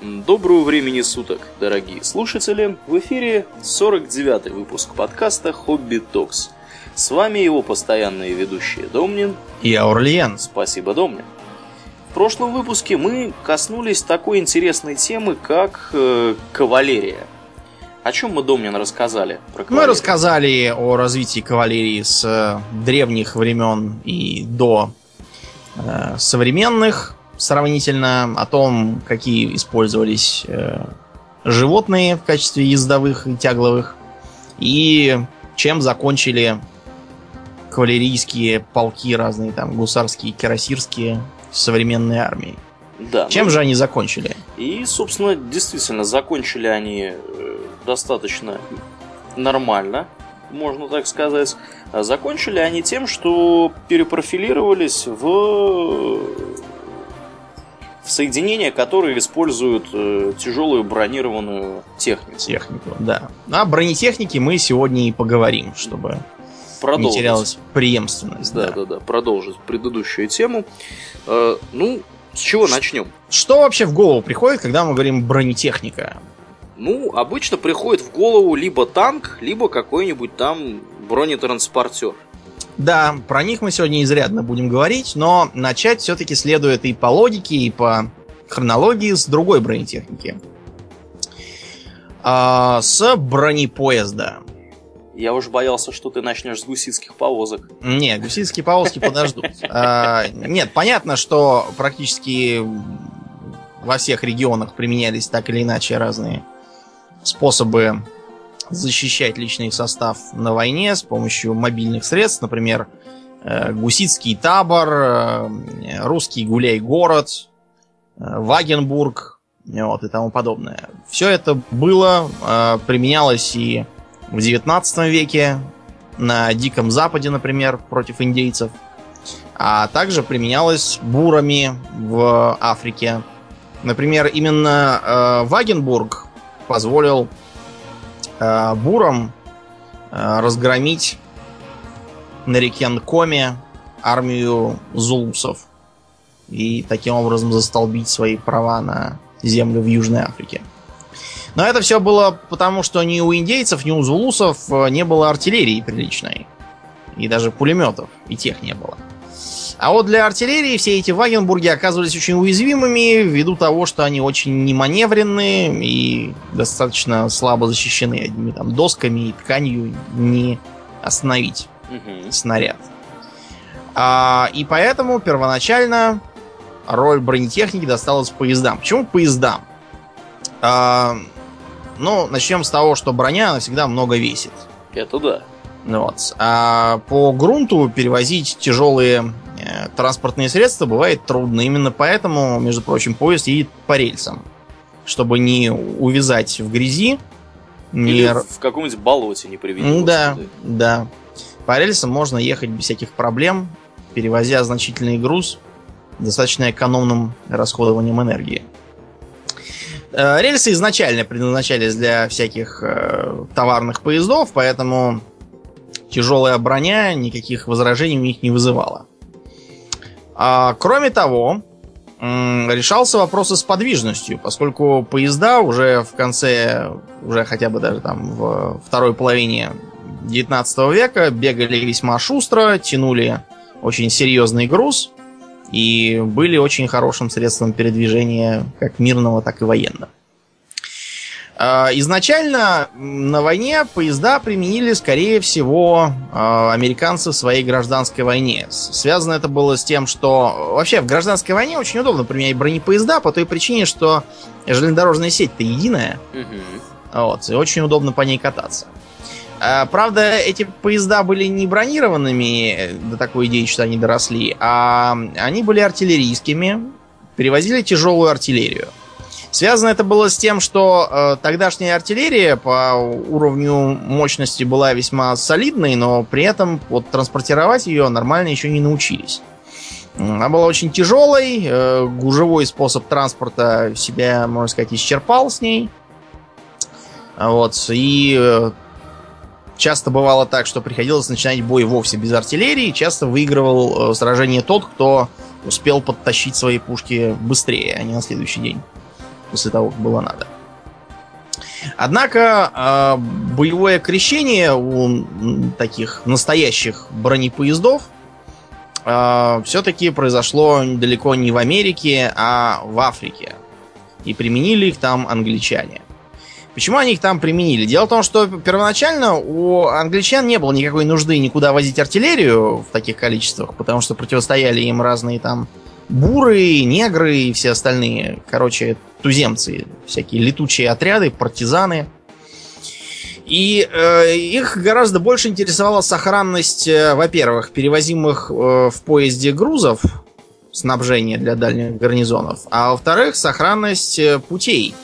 Доброго времени суток, дорогие слушатели! В эфире 49-й выпуск подкаста «Хобби Токс». С вами его постоянные ведущие Домнин и Аурлиен. Спасибо, Домнин. В прошлом выпуске мы коснулись такой интересной темы, как э, кавалерия. О чем мы, Домнин, рассказали? Про мы рассказали о развитии кавалерии с э, древних времен и до э, современных сравнительно о том, какие использовались э, животные в качестве ездовых и тягловых, и чем закончили кавалерийские полки разные, там, гусарские, кирасирские, современные армии. Да. Чем ну, же они закончили? И, собственно, действительно, закончили они э, достаточно нормально, можно так сказать. Закончили они тем, что перепрофилировались в соединения, которые используют э, тяжелую бронированную технику. Технику, да. О бронетехнике мы сегодня и поговорим, чтобы продолжить. не терялась преемственность. Да, да, да, да. Продолжить предыдущую тему. Э, ну, с чего Ш- начнем? Что вообще в голову приходит, когда мы говорим бронетехника? Ну, обычно приходит в голову либо танк, либо какой-нибудь там бронетранспортер. Да, про них мы сегодня изрядно будем говорить, но начать все-таки следует и по логике, и по хронологии с другой бронетехники. А, с бронепоезда. Я уж боялся, что ты начнешь с гусицких повозок. Нет, гусицкие повозки подождут. А, нет, понятно, что практически во всех регионах применялись так или иначе разные способы защищать личный состав на войне с помощью мобильных средств, например, э, гусицкий табор, э, русский гуляй-город, э, Вагенбург вот, и тому подобное. Все это было, применялось и в 19 веке, на Диком Западе, например, против индейцев, а также применялось бурами в Африке. Например, именно Вагенбург позволил э, буром э, разгромить на реке Нкоме армию зулусов и таким образом застолбить свои права на землю в Южной Африке. Но это все было потому, что ни у индейцев, ни у зулусов э, не было артиллерии приличной. И даже пулеметов, и тех не было. А вот для артиллерии все эти Вагенбурги оказывались очень уязвимыми ввиду того, что они очень неманевренные и достаточно слабо защищены одними там досками и тканью не остановить угу. снаряд. А, и поэтому первоначально роль бронетехники досталась поездам. Почему поездам? А, ну, начнем с того, что броня она всегда много весит. Это да. Вот. А по грунту перевозить тяжелые транспортные средства бывает трудно. Именно поэтому, между прочим, поезд едет по рельсам. Чтобы не увязать в грязи. Не... Или в каком-нибудь болоте не приведено. Да, да. По рельсам можно ехать без всяких проблем, перевозя значительный груз достаточно экономным расходованием энергии. Э, рельсы изначально предназначались для всяких э, товарных поездов, поэтому тяжелая броня никаких возражений у них не вызывала. А, кроме того, решался вопрос с подвижностью, поскольку поезда уже в конце, уже хотя бы даже там в второй половине 19 века бегали весьма шустро, тянули очень серьезный груз и были очень хорошим средством передвижения как мирного, так и военного. А, изначально на войне поезда применили, скорее всего, а, американцы в своей гражданской войне. Связано это было с тем, что вообще в гражданской войне очень удобно применять бронепоезда по той причине, что железнодорожная сеть-то единая. Угу. Вот, и очень удобно по ней кататься. А, правда, эти поезда были не бронированными до такой идеи, что они доросли, а они были артиллерийскими, перевозили тяжелую артиллерию. Связано это было с тем, что э, тогдашняя артиллерия по уровню мощности была весьма солидной, но при этом вот транспортировать ее нормально еще не научились. Она была очень тяжелой, э, гужевой способ транспорта себя, можно сказать, исчерпал с ней. Вот, и э, часто бывало так, что приходилось начинать бой вовсе без артиллерии. Часто выигрывал э, сражение тот, кто успел подтащить свои пушки быстрее, а не на следующий день. После того, как было надо. Однако э, боевое крещение у таких настоящих бронепоездов э, все-таки произошло далеко не в Америке, а в Африке. И применили их там англичане. Почему они их там применили? Дело в том, что первоначально у англичан не было никакой нужды никуда возить артиллерию в таких количествах, потому что противостояли им разные там буры, негры и все остальные, короче, туземцы, всякие летучие отряды, партизаны. И э, их гораздо больше интересовала сохранность, э, во-первых, перевозимых э, в поезде грузов, снабжения для дальних гарнизонов, а во-вторых, сохранность э, путей,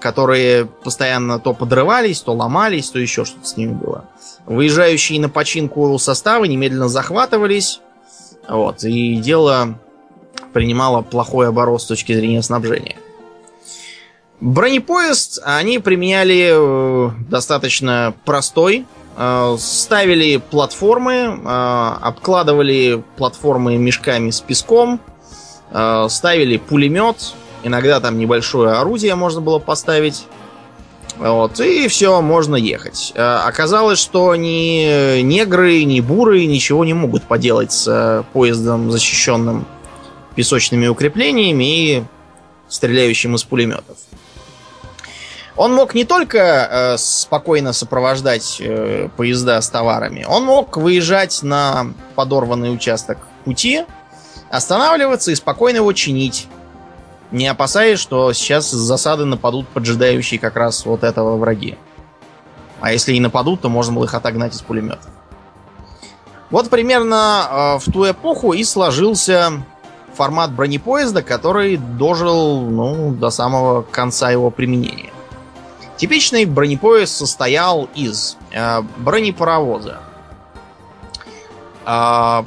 которые постоянно то подрывались, то ломались, то еще что-то с ними было. Выезжающие на починку составы немедленно захватывались, вот, и дело принимало плохой оборот с точки зрения снабжения. Бронепоезд они применяли э, достаточно простой. Э, ставили платформы, э, обкладывали платформы мешками с песком, ставили пулемет, иногда там небольшое орудие можно было поставить. Вот, и все, можно ехать. Оказалось, что ни негры, ни буры ничего не могут поделать с поездом, защищенным песочными укреплениями и стреляющим из пулеметов. Он мог не только э, спокойно сопровождать э, поезда с товарами, он мог выезжать на подорванный участок пути, останавливаться и спокойно его чинить, не опасаясь, что сейчас с засады нападут поджидающие как раз вот этого враги. А если и нападут, то можно было их отогнать из пулеметов. Вот примерно э, в ту эпоху и сложился формат бронепоезда, который дожил ну, до самого конца его применения. Типичный бронепоезд состоял из э, бронепаровоза. Э,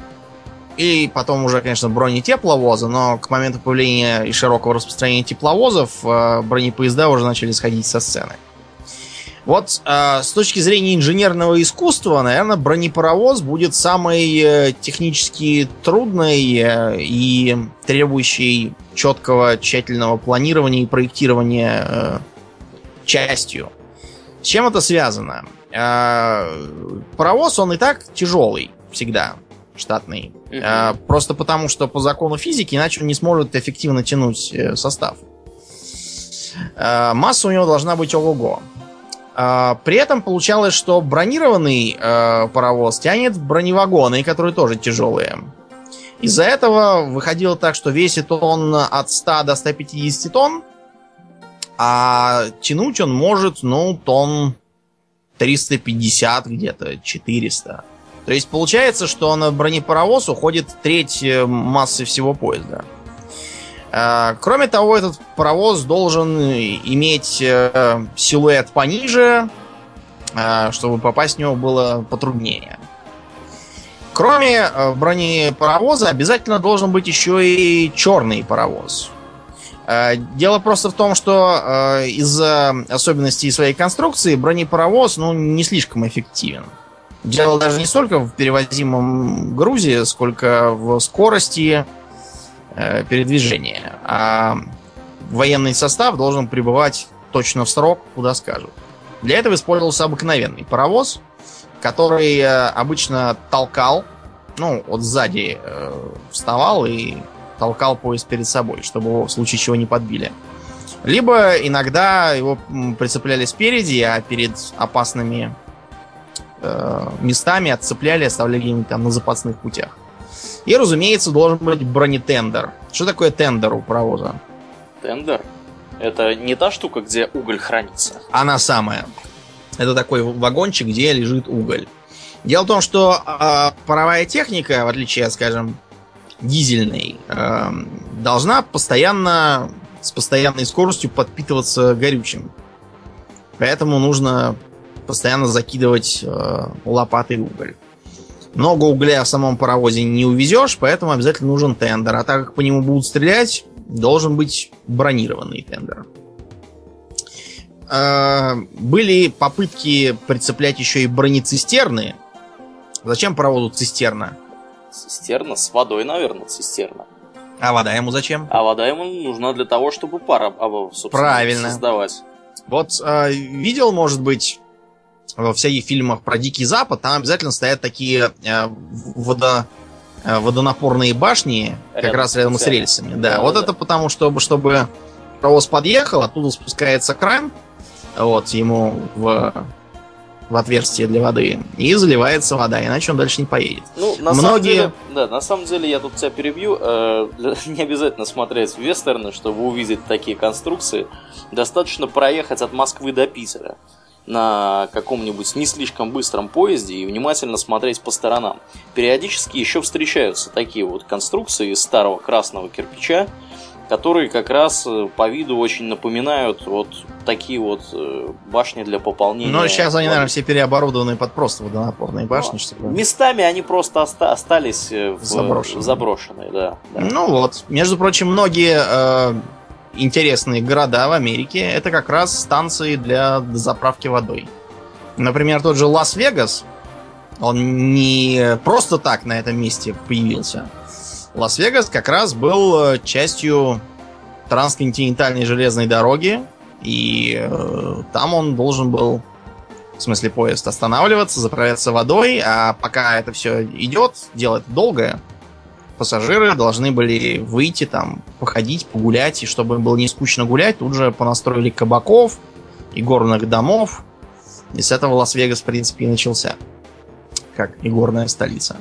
и потом уже, конечно, бронетепловоза, но к моменту появления и широкого распространения тепловозов э, бронепоезда уже начали сходить со сцены. Вот э, с точки зрения инженерного искусства, наверное, бронепаровоз будет самой э, технически трудной э, и требующей четкого, тщательного планирования и проектирования э, частью. С чем это связано? Э, паровоз, он и так тяжелый всегда, штатный. Э, просто потому, что по закону физики иначе он не сможет эффективно тянуть э, состав. Масса у него должна быть ого-го. При этом получалось, что бронированный паровоз тянет броневагоны, которые тоже тяжелые. Из-за этого выходило так, что весит он от 100 до 150 тонн, а тянуть он может, ну, тонн 350 где-то, 400. То есть получается, что на бронепаровоз уходит треть э, массы всего поезда. А, кроме того, этот паровоз должен иметь э, силуэт пониже, чтобы попасть в него было потруднее. Кроме э, бронепаровоза обязательно должен быть еще и черный паровоз. Э, дело просто в том, что э, из-за особенностей своей конструкции бронепаровоз ну, не слишком эффективен. Дело даже не столько в перевозимом грузе, сколько в скорости э, передвижения. А военный состав должен пребывать точно в срок, куда скажут. Для этого использовался обыкновенный паровоз, который обычно толкал, ну, вот сзади вставал и толкал поезд перед собой, чтобы его в случае чего не подбили. Либо иногда его прицепляли спереди, а перед опасными э, местами отцепляли, оставляли где-нибудь там на запасных путях. И, разумеется, должен быть бронетендер. Что такое тендер у паровоза? Тендер? Это не та штука, где уголь хранится? Она самая. Это такой вагончик, где лежит уголь. Дело в том, что э, паровая техника, в отличие от, скажем, дизельной, э, должна постоянно с постоянной скоростью подпитываться горючим. Поэтому нужно постоянно закидывать э, лопатой уголь. Много угля в самом паровозе не увезешь, поэтому обязательно нужен тендер. А так как по нему будут стрелять, должен быть бронированный тендер. Э, были попытки прицеплять еще и бронецистерны. Зачем паровозу цистерна? Цистерна с водой, наверное, цистерна. А вода ему зачем? А вода ему нужна для того, чтобы пар, собственно, Правильно. создавать. Вот э, видел, может быть, во всяких фильмах про Дикий Запад, там обязательно стоят такие э, водо, э, водонапорные башни, как Рядом раз с рядом с цепями. рельсами. Да, Да, вот да, это потому, чтобы, чтобы паровоз подъехал, оттуда спускается кран, вот, ему в, в отверстие для воды, и заливается вода, иначе он дальше не поедет. Ну, на самом Многие- деле, да, на самом деле я тут тебя перебью. э, для- не обязательно смотреть вестерны, чтобы увидеть такие конструкции. Достаточно проехать от Москвы до Питера на каком-нибудь не слишком быстром поезде и внимательно смотреть по сторонам. Периодически еще встречаются такие вот конструкции из старого красного кирпича, которые как раз э, по виду очень напоминают вот такие вот э, башни для пополнения. Но сейчас они, наверное, все переоборудованы под просто водонапорные башни. Ну, чтобы- Местами они просто оста- остались э, в- Заброшенные. заброшенные, да. да. Ну вот, между прочим, многие э, интересные города в Америке это как раз станции для заправки водой. Например, тот же Лас-Вегас, он не просто так на этом месте появился. Лас-Вегас как раз был э, частью трансконтинентальной железной дороги, и э, там он должен был, в смысле поезд, останавливаться, заправляться водой, а пока это все идет, дело это долгое, пассажиры должны были выйти там, походить, погулять, и чтобы было не скучно гулять, тут же понастроили кабаков и горных домов, и с этого Лас-Вегас, в принципе, и начался. Как и горная столица.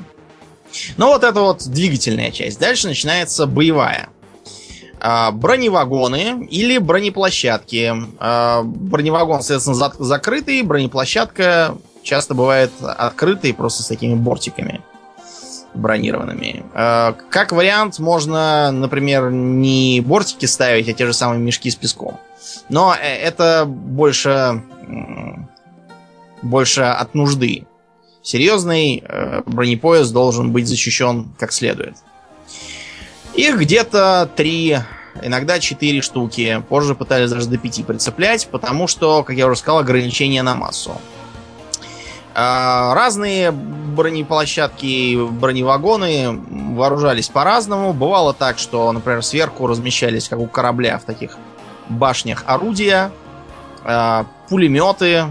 Ну вот это вот двигательная часть. Дальше начинается боевая. А, броневагоны или бронеплощадки. А, броневагон, соответственно, за- закрытый, бронеплощадка часто бывает открытой, просто с такими бортиками бронированными. А, Как вариант, можно, например, не бортики ставить, а те же самые мешки с песком. Но э, это больше, больше от нужды. Серьезный э, бронепоезд должен быть защищен как следует. Их где-то три, иногда четыре штуки. Позже пытались даже до пяти прицеплять, потому что, как я уже сказал, ограничения на массу. А, Разные бронеплощадки броневагоны вооружались по-разному. Бывало так, что, например, сверху размещались, как у корабля, в таких башнях орудия, а, пулеметы,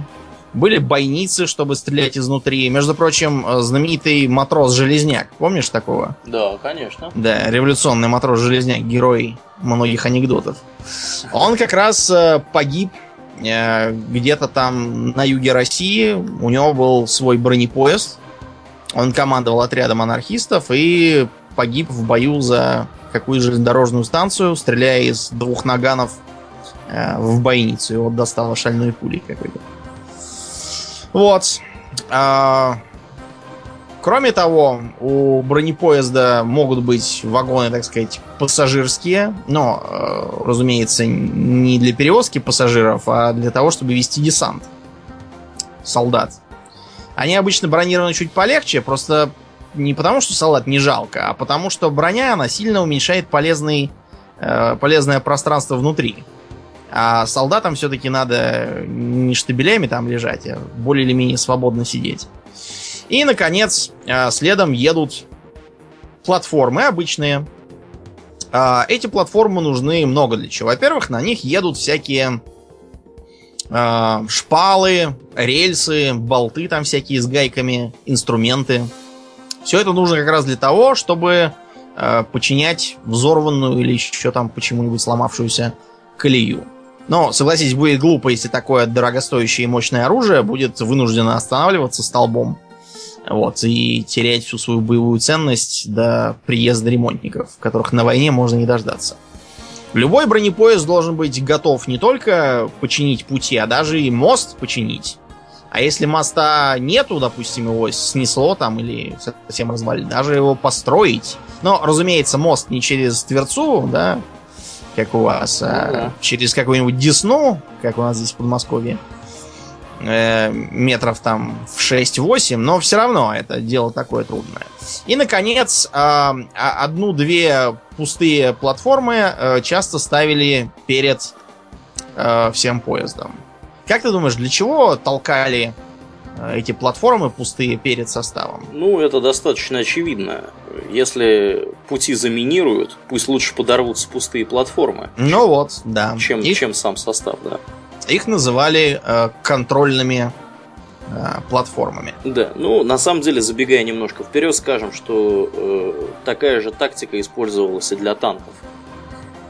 были бойницы, чтобы стрелять изнутри. Между прочим, э, знаменитый матрос Железняк. Помнишь такого? Да, конечно. Да, революционный матрос Железняк, герой многих анекдотов. Он как раз э, погиб э, где-то там на юге России. У него был свой бронепоезд. Он командовал отрядом анархистов и погиб в бою за какую-то железнодорожную станцию, стреляя из двух наганов в бойницу. Его достало шальной пулей какой-то. Вот. А, Кроме того, у бронепоезда могут быть вагоны, так сказать, пассажирские, но, э, разумеется, не для перевозки пассажиров, а для того, чтобы вести десант. Солдат. Они обычно бронированы чуть полегче, просто не потому, что солдат не жалко, а потому, что броня, она сильно уменьшает полезный, э, полезное пространство внутри. А солдатам все-таки надо не штабелями там лежать, а более или менее свободно сидеть. И, наконец, э, следом едут платформы обычные. А, Эти платформы нужны много для чего. Во-первых, на них едут всякие э, шпалы, рельсы, болты там всякие с гайками, инструменты. Все это нужно как раз для того, чтобы починять взорванную или еще там почему-нибудь сломавшуюся колею. Но, согласитесь, будет глупо, если такое дорогостоящее и мощное оружие будет вынуждено останавливаться столбом вот, и терять всю свою боевую ценность до приезда ремонтников, которых на войне можно не дождаться. Любой бронепоезд должен быть готов не только починить пути, а даже и мост починить. А если моста нету, допустим, его снесло там или совсем развалили, даже его построить. Но, разумеется, мост не через Тверцу, да, как у вас, а Ну да. через какую-нибудь Десну, как у нас здесь в Подмосковье э, метров там в 6-8, но все равно это дело такое трудное. И, наконец, а, а, одну-две пустые платформы э, часто ставили перед э, всем поездом. Как ты думаешь, для чего толкали э, эти платформы пустые перед составом? Ну, это достаточно очевидно. Если пути заминируют, пусть лучше подорвутся пустые платформы. Ну вот, да. Чем, их, чем сам состав, да. Их называли э, контрольными э, платформами. Да, ну на самом деле, забегая немножко вперед, скажем, что э, такая же тактика использовалась и для танков.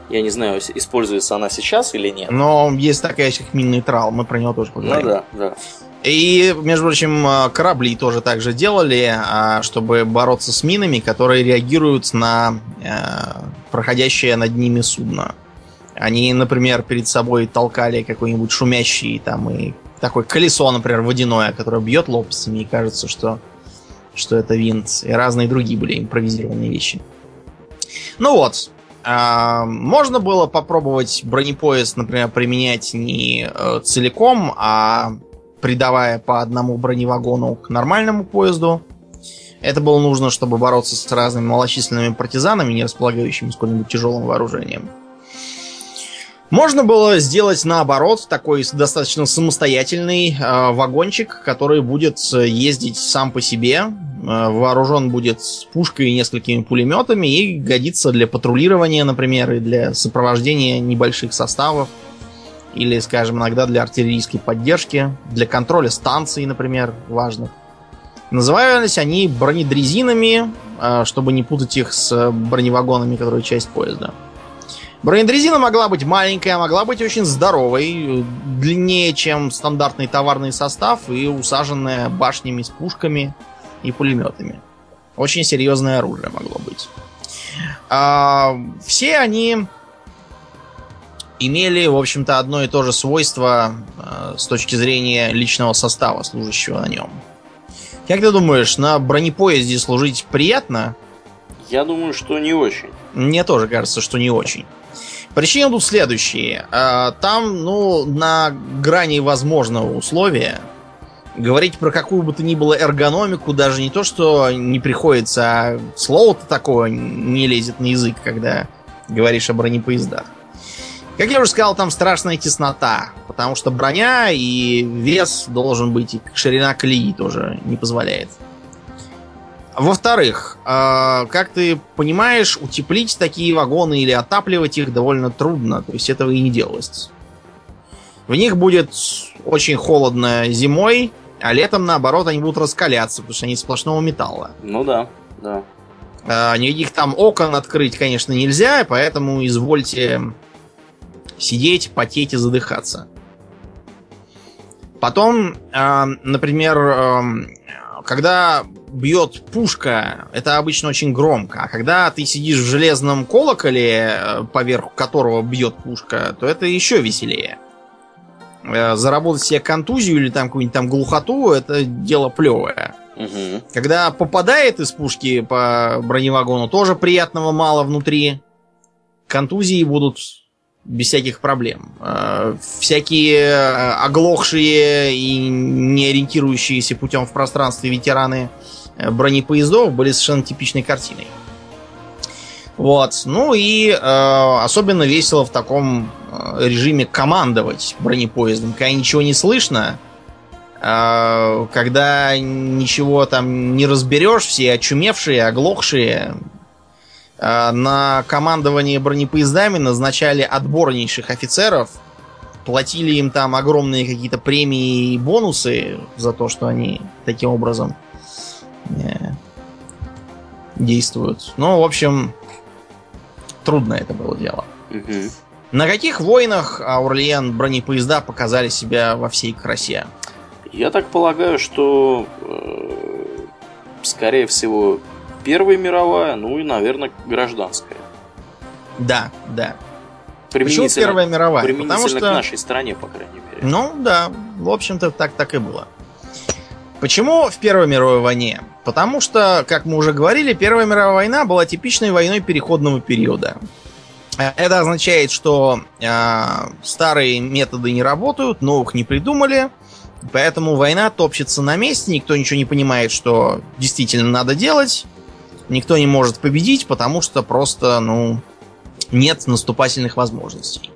Я не знаю, используется она сейчас или нет. Но есть такая как мин-нейтрал, мы про него тоже поговорим. Ну да, да. И, между прочим, э, корабли тоже так же делали, а, чтобы бороться с минами, которые реагируют на э, проходящее над ними судно. Они, например, перед собой толкали какой-нибудь шумящий там и такое колесо, например, водяное, которое бьет лопастями, и кажется, что, что это винт. И разные другие были импровизированные вещи. Ну вот, а, можно было попробовать бронепоезд, например, применять не э, целиком, а придавая по одному броневагону к нормальному поезду. Это было нужно, чтобы бороться с разными малочисленными партизанами, не располагающими сколь-нибудь тяжелым вооружением. Можно было сделать наоборот такой достаточно самостоятельный э, вагончик, который будет ездить сам по себе, э, вооружен будет пушкой и несколькими пулеметами и годится для патрулирования, например, и для сопровождения небольших составов или, скажем, иногда для артиллерийской поддержки, для контроля станций, например, важных. Назывались они бронедрезинами, э, чтобы не путать их с броневагонами, которые часть поезда. Бронедрезина могла быть маленькая, могла быть очень здоровой, длиннее, чем стандартный товарный состав и усаженная башнями с пушками и пулеметами. Очень серьезное оружие могло быть. А, все они имели, в общем-то, одно и то же свойство э, с точки зрения личного состава, служащего на нем. Как ты думаешь, на бронепоезде служить приятно? Я думаю, что не очень. Мне тоже кажется, что не очень. Причины тут следующие. Э, там, ну, на грани возможного условия говорить про какую бы то ни было эргономику даже не то, что не приходится, а слово-то такое не лезет на язык, когда говоришь о бронепоездах. Как я уже сказал, там страшная теснота, потому что броня и вес должен быть, и ширина колеи тоже не позволяет. Во-вторых, э, как ты понимаешь, утеплить такие вагоны или отапливать их довольно трудно, то есть этого и не делалось. В них будет очень холодно зимой, а летом, наоборот, они будут раскаляться, потому что они из сплошного металла. Ну да, да. Э, никаких там окон открыть, конечно, нельзя, поэтому извольте сидеть, потеть и задыхаться. Потом, э, например, э, когда бьет пушка, это обычно очень громко. А когда ты сидишь в железном колоколе, э, поверх которого бьет пушка, то это еще веселее. Э, заработать себе контузию или там какую-нибудь там глухоту, это дело плевое. Угу. Когда попадает из пушки по броневагону, тоже приятного мало внутри. Контузии будут без всяких проблем. Э, всякие э, оглохшие и не ориентирующиеся путем в пространстве ветераны э, бронепоездов были совершенно типичной картиной. Вот. Ну и э, особенно весело в таком режиме командовать бронепоездом, когда ничего не слышно, э, когда ничего там не разберешь, все очумевшие, оглохшие, на командование бронепоездами назначали отборнейших офицеров, платили им там огромные какие-то премии и бонусы за то, что они таким образом э, действуют. Ну, в общем, трудно это было дело. Угу. На каких войнах Аурлиен бронепоезда показали себя во всей красе? Я так полагаю, что э, скорее всего Первая мировая, ну и, наверное, гражданская. Да, да. Почему Первая мировая? Применительно Потому что... к нашей стране, по крайней мере. Ну, да. В общем-то, так, так и было. Почему в Первой мировой войне? Потому что, как мы уже говорили, Первая мировая война была типичной войной переходного периода. Э, это означает, что э, старые методы не работают, новых не придумали, поэтому война топчется на месте, никто ничего не понимает, что действительно надо делать никто не может победить, потому что просто, ну, нет наступательных возможностей.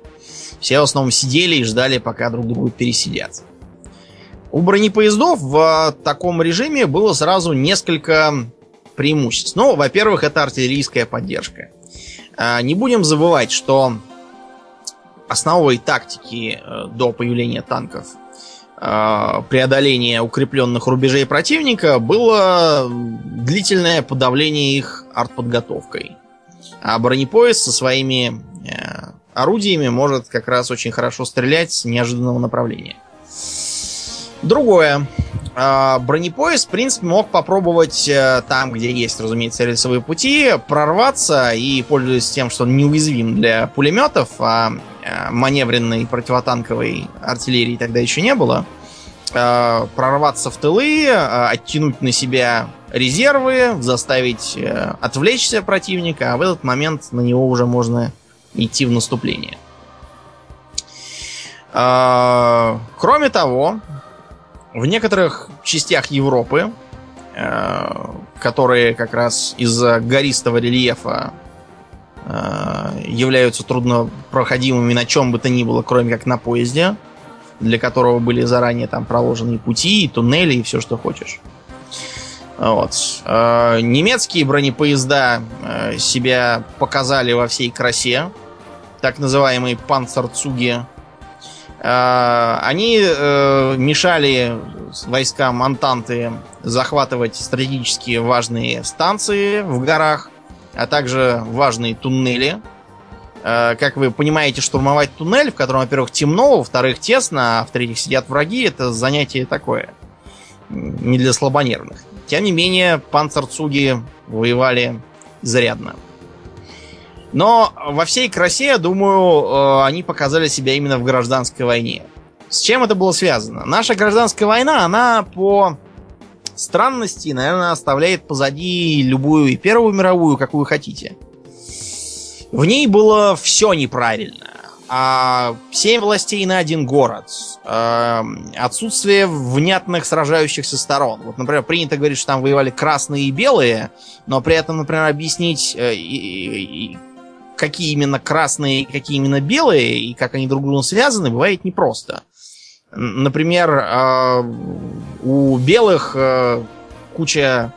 Все в основном сидели и ждали, пока друг друга пересидят. У бронепоездов в таком режиме было сразу несколько преимуществ? Ну, во-первых, это артиллерийская поддержка. А, не будем забывать, что основой тактики э, до появления танков преодоления укрепленных рубежей противника было длительное подавление их артподготовкой. А бронепоезд со своими э, орудиями может как раз очень хорошо стрелять с неожиданного направления. Другое. А, бронепоезд, в принципе, мог попробовать э, там, где есть, разумеется, рельсовые пути, прорваться и, пользуясь тем, что он неуязвим для пулеметов, а маневренной противотанковой артиллерии тогда еще не было, э, прорваться в тылы, оттянуть на себя резервы, заставить отвлечься противника, а в этот момент на него уже можно идти в наступление. Кроме того, в некоторых частях Европы, э, которые как раз из-за гористого рельефа э, являются труднопроходимыми на чем бы то ни было, кроме как на поезде, для которого были заранее там проложены пути, и туннели, и все, что хочешь. Вот. Э, немецкие бронепоезда себя показали во всей красе. Так называемые панцерцуги Э, они э, мешали войскам Антанты захватывать стратегически важные станции в горах, а также важные туннели. Э, как вы понимаете, штурмовать туннель, в котором, во-первых, темно, во-вторых, тесно, а в-третьих, сидят враги, это занятие такое. Не для слабонервных. Тем не менее, панцерцуги воевали зарядно. Но во всей красе, я думаю, э, они показали себя именно в гражданской войне. С чем это было связано? Наша гражданская война, она по странности, наверное, оставляет позади любую и Первую мировую, какую хотите. В ней было все неправильно. А семь властей на один город. А, отсутствие внятных сражающихся сторон. Вот, например, принято говорить, что там воевали красные и белые, но при этом, например, объяснить, э, какие именно красные, какие именно белые, и как они друг с другом связаны, бывает непросто. Например, а, у белых а, куча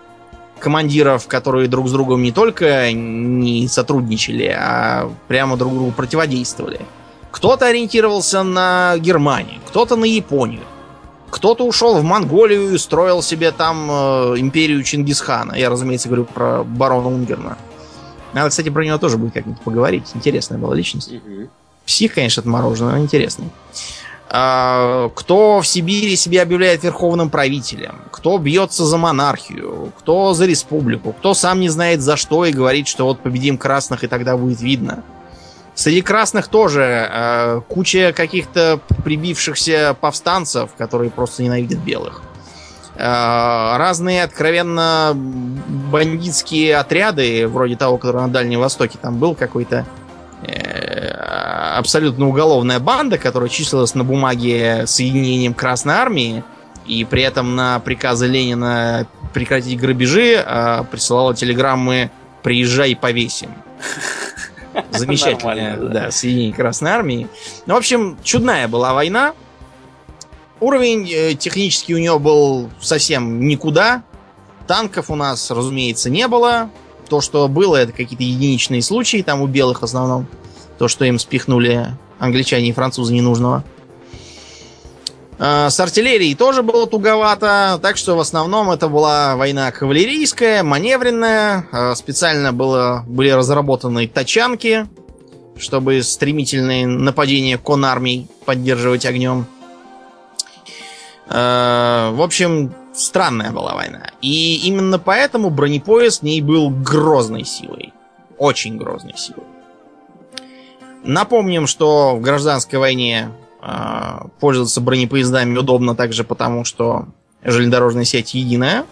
командиров, которые друг с другом не только не сотрудничали, а прямо друг другу противодействовали. Кто-то ориентировался на Германию, кто-то на Японию. Кто-то ушел в Монголию и строил себе там э, империю Чингисхана. Я, разумеется, говорю про барона Унгерна. Надо, кстати, про него тоже будет как-нибудь поговорить. Интересная была личность. Псих, конечно, отмороженный, но интересный. А, кто в Сибири себя объявляет верховным правителем, кто бьется за монархию, кто за республику, кто сам не знает за что и говорит, что вот победим красных и тогда будет видно. Среди красных тоже э, куча каких-то прибившихся повстанцев, которые просто ненавидят белых. Э, разные откровенно бандитские отряды, вроде того, который на Дальнем Востоке там был какой-то э, абсолютно уголовная банда, которая числилась на бумаге соединением Красной Армии, и при этом на приказы Ленина прекратить грабежи э, присылала телеграммы «Приезжай, повесим». Замечательное, да, соединение Красной Армии. Ну, в общем, чудная была война. Уровень э, технический у него был совсем никуда. Танков у нас, разумеется, не было. То, что было, это какие-то единичные случаи, там у белых в основном. То, что им спихнули англичане и французы ненужного. С артиллерией тоже было туговато, так что в основном это была война кавалерийская, маневренная. А, специально было, были разработаны тачанки, чтобы стремительные нападения конармий поддерживать огнем. Э, в общем, странная была война. И именно поэтому бронепоезд ней был грозной силой. Очень грозной силой. Напомним, что в гражданской войне э, пользоваться бронепоездами удобно также потому, что железнодорожная сеть единая.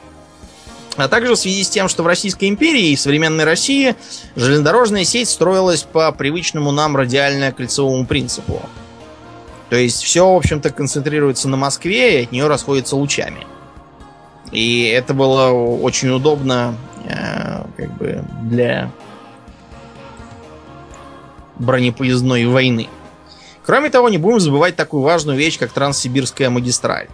А также в связи с тем, что в Российской империи и современной России железнодорожная сеть строилась по привычному нам радиально-кольцевому принципу. То есть все, в общем-то, концентрируется на Москве и от нее расходится лучами. И это было очень удобно э, как бы для бронепоездной войны. Кроме того, не будем забывать такую важную вещь, как Транссибирская магистраль.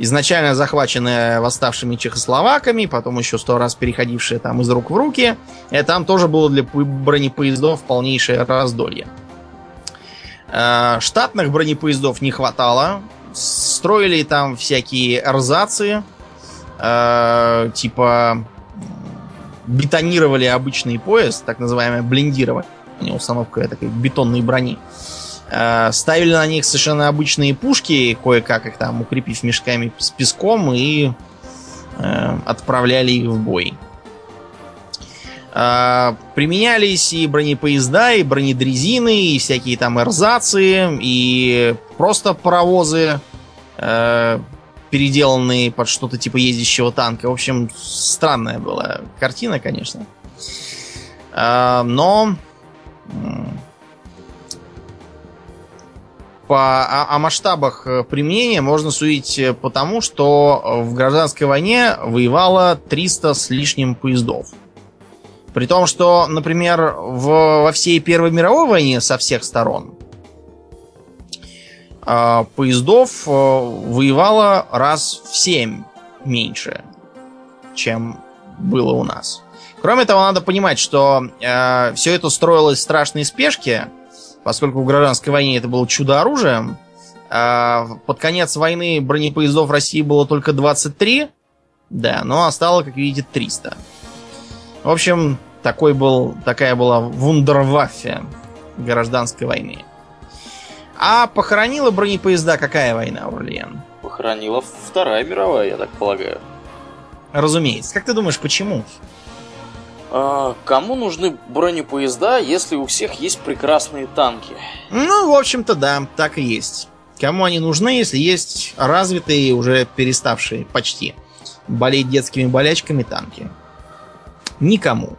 изначально захваченная восставшими чехословаками, потом еще сто раз переходившая там из рук в руки. И там тоже было для бронепоездов полнейшее раздолье. Э, штатных бронепоездов не хватало. Строили там всякие эрзацы, э, типа бетонировали обычный поезд, так называемое блиндирование, установка такой бетонной брони. Э, ставили на них совершенно обычные пушки, кое-как их там укрепив мешками с песком и э, отправляли их в бой. Э, применялись и бронепоезда, и бронедрезины, и всякие там эрзацы, и просто паровозы, переделанные под что-то типа ездящего танка. В общем, странная была картина, конечно. Но по, о, о масштабах э, применения можно судить э, потому, что в гражданской войне воевало 300 с лишним поездов. При том, что, например, в, во всей Первой мировой войне со всех сторон э, поездов э, воевало раз в 7 меньше, чем было у нас. Кроме того, надо понимать, что э, все это строилось в страшной спешке, поскольку в гражданской войне это было чудо-оружием. А под конец войны бронепоездов России было только 23, да, но осталось, как видите, 300. В общем, такой был, такая была вундерваффе гражданской войны. А похоронила бронепоезда какая война, Орлиен? Похоронила Вторая мировая, я так полагаю. Разумеется. Как ты думаешь, почему? Кому нужны бронепоезда, если у всех есть прекрасные танки? Ну, в общем-то, да, так и есть. Кому они нужны, если есть развитые, уже переставшие почти болеть детскими болячками танки? Никому.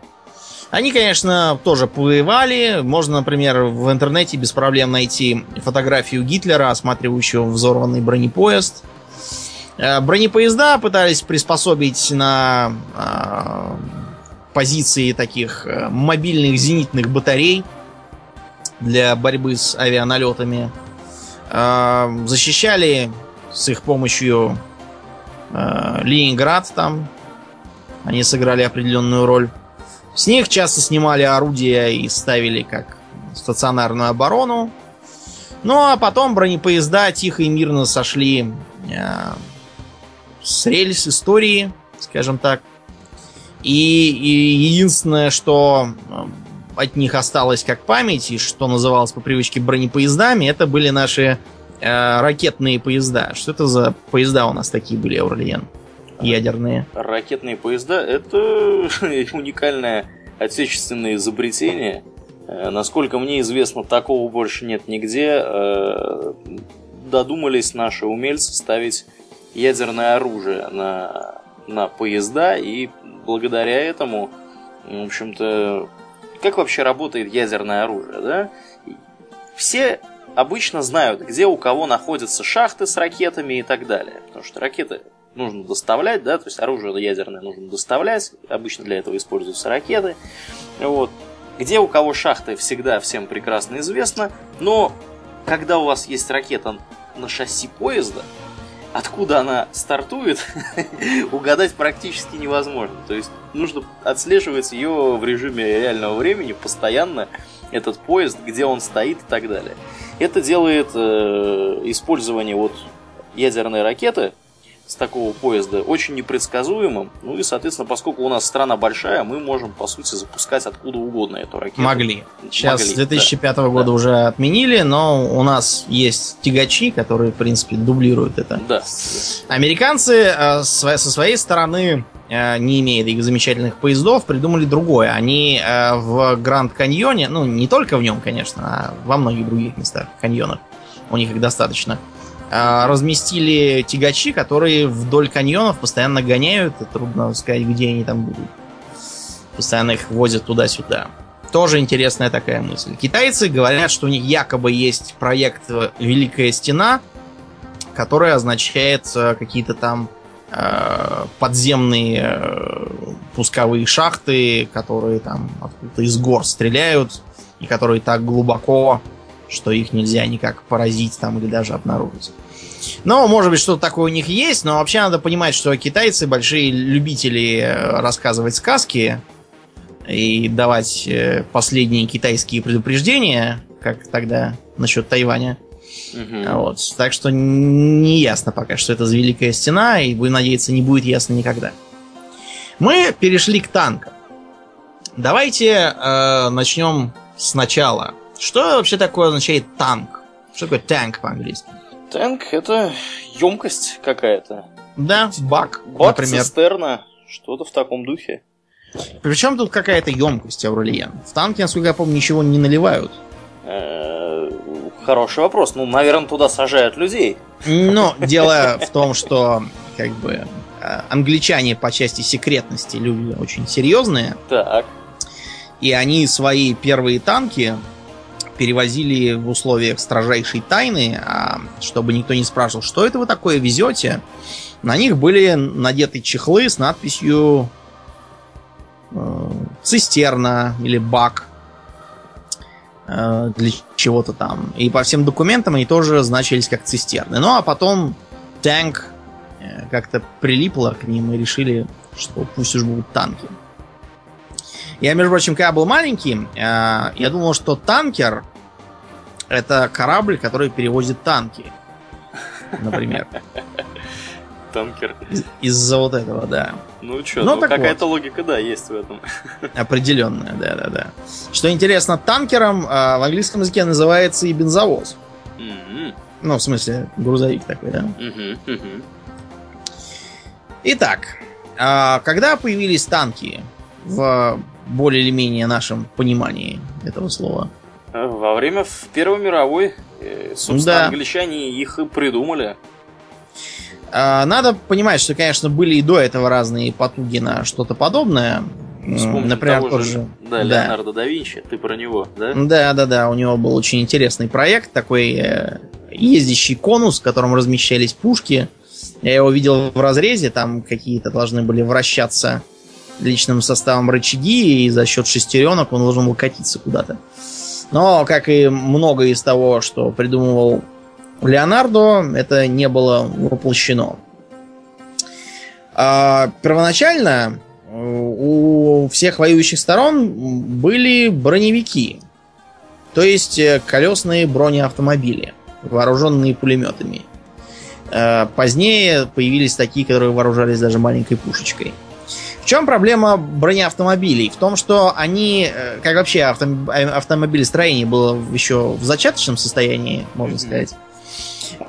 Они, конечно, тоже повоевали. Можно, например, в интернете без проблем найти фотографию Гитлера, осматривающего взорванный бронепоезд. Э, бронепоезда пытались приспособить на а, позиции таких э, мобильных зенитных батарей для борьбы с авианалетами. Э, защищали с их помощью э, Ленинград там. Они сыграли определенную роль. С них часто снимали орудия и ставили как стационарную оборону. Ну а потом бронепоезда тихо и мирно сошли э, с рельс истории, скажем так. И, и единственное, что э, от них осталось как память, и что называлось по привычке бронепоездами, это были наши э, ракетные поезда. Что это за поезда у нас такие были, Аурлиен? Ядерные. Ракетные поезда это уникальное отечественное изобретение. Э, насколько мне известно, такого больше нет нигде. Э, додумались наши умельцы ставить ядерное оружие на, на поезда и благодаря этому, в общем-то, как вообще работает ядерное оружие, да? Все обычно знают, где у кого находятся шахты с ракетами и так далее. Потому что ракеты нужно доставлять, да, то есть оружие ядерное нужно доставлять. Обычно для этого используются ракеты. Вот. Где у кого шахты всегда всем прекрасно известно, но когда у вас есть ракета на шасси поезда, откуда она стартует, угадать практически невозможно. То есть нужно отслеживать ее в режиме реального времени постоянно, этот поезд, где он стоит и так далее. Это делает э, использование вот ядерной ракеты с такого поезда очень непредсказуемым. Ну и, соответственно, поскольку у нас страна большая, мы можем, по сути, запускать откуда угодно эту ракету. Могли. Сейчас Могли, с 2005 да. года да. уже отменили, но у нас есть тягачи, которые, в принципе, дублируют это. Да. Американцы э, со своей стороны э, не имея таких замечательных поездов, придумали другое. Они э, в Гранд Каньоне, ну, не только в нем, конечно, а во многих других местах каньонах, у них их достаточно, разместили тягачи, которые вдоль каньонов постоянно гоняют, и трудно сказать, где они там будут. Постоянно их возят туда-сюда. Тоже интересная такая мысль. Китайцы говорят, что у них якобы есть проект Великая Стена, которая означает э, какие-то там э, подземные э, пусковые шахты, которые там откуда-то из гор стреляют, и которые так глубоко что их нельзя никак поразить там или даже обнаружить. Но, может быть, что-то такое у них есть, но вообще надо понимать, что китайцы большие любители э, рассказывать сказки и давать э, последние китайские предупреждения, как тогда насчет Тайваня. Мгм. Вот. Так что не ясно пока, что это за Великая Стена, и, будем надеяться, не будет ясно никогда. Мы перешли к танкам. Давайте э, начнем сначала. Что вообще такое означает танк? Что такое танк по-английски? Танк это емкость какая-то. Да, бак, Бак, например. цистерна, что-то в таком духе. Причем тут какая-то емкость, Аурельян? В танке, насколько я помню, ничего не наливают. Э, Хороший вопрос. Ну, наверное, туда сажают людей. Но дело в том, что как бы э, англичане по части секретности люди очень серьезные, Так. и они свои первые танки перевозили в условиях строжайшей тайны, а чтобы никто не спрашивал, что это вы такое везете, на них были надеты чехлы с надписью э, цистерна или бак э, для чего-то там. И по всем документам они тоже значились как цистерны. Ну а потом танк э, как-то прилипло к ним и решили, что пусть уж будут танки. Я, между прочим, когда был маленький, э, я думал, что танкер это корабль, который перевозит танки. Например. Танкер. Из- Из-за вот этого, да. Ну что, Ну, ну, какая-то логика, да, есть в этом. Определенная, да, да, да. Что интересно, танкером э, в английском языке называется и бензовоз. Мгм, Ну, в смысле, грузовик такой, да? мгм, мгм. Итак, а, когда появились танки в более или менее нашем понимании этого слова? Во время Первой мировой, э, собственно, Да. англичане их и придумали. А, Надо понимать, что, конечно, были и до этого разные потуги на что-то подобное. Вспомним Например, того же, же... да, Леонардо да Винчи, ты про него, да? Да, да, да, у него был очень интересный проект, такой э, ездящий конус, в котором размещались пушки. Я его видел в разрезе, там какие-то должны были вращаться личным составом рычаги, и за счет шестеренок он должен был катиться куда-то. Но, как и многое из того, что придумывал Леонардо, это не было воплощено. А, первоначально э, у всех воюющих сторон были броневики. То есть э, колесные бронеавтомобили, вооруженные пулеметами. Э, Позднее появились такие, которые вооружались даже маленькой пушечкой. Чем проблема бронеавтомобилей? В том, что они, э, как вообще автом- э, автомобилестроение было еще в зачаточном состоянии, можно Мгм. сказать,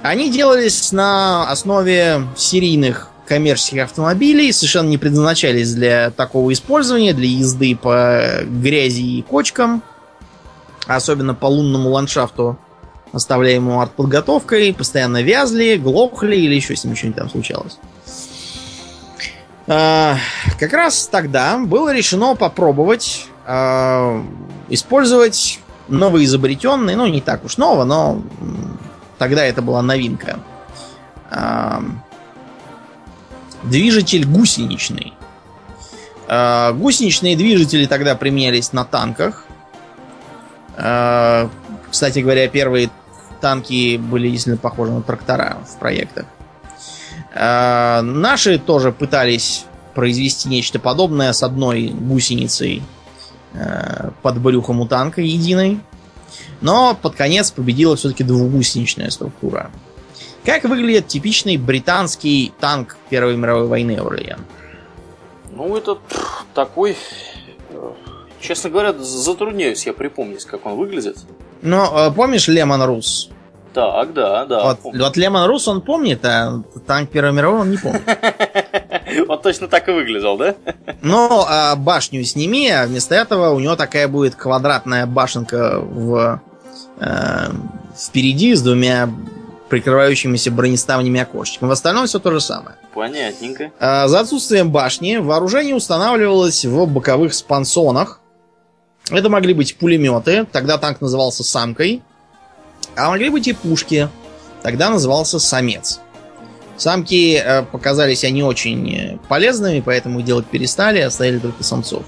они делались на основе серийных коммерческих автомобилей, совершенно не предназначались для такого использования, для езды по грязи и кочкам, особенно по лунному ландшафту, оставляемому артподготовкой, постоянно вязли, глохли или еще с ними что-нибудь там случалось. А, Как раз тогда было решено попробовать а, использовать новоизобретенный, ну не так уж ново, но тогда это была новинка. А, Движитель гусеничный. Гусеничные движители тогда применялись на танках. Кстати говоря, первые танки были действительно похожи на трактора в проектах. А, Наши тоже пытались произвести нечто подобное с одной гусеницей э, под брюхом у танка единой. Но под конец победила все-таки двухгусеничная структура. Как выглядит типичный британский танк Первой мировой войны, Аурлиен? Ну, это такой... э, Честно говоря, затрудняюсь я припомнить, как он выглядит. Э, помнишь Лемон Рус? Так, да, да. Вот, вот Лемон Рус он помнит, а танк Первой мировой он не помнит. Вот точно так и выглядел, да? Но а, башню сними, а вместо этого у него такая будет квадратная башенка в, э, впереди с двумя прикрывающимися бронеставнями окошечками. В остальном все то же самое. Понятненько. А, За отсутствием башни вооружение устанавливалось в боковых спансонах. Это могли быть пулеметы, тогда танк назывался самкой. А могли быть и пушки, тогда назывался самец. Самки э, показались они очень э, полезными, поэтому их делать перестали, оставили только самцов.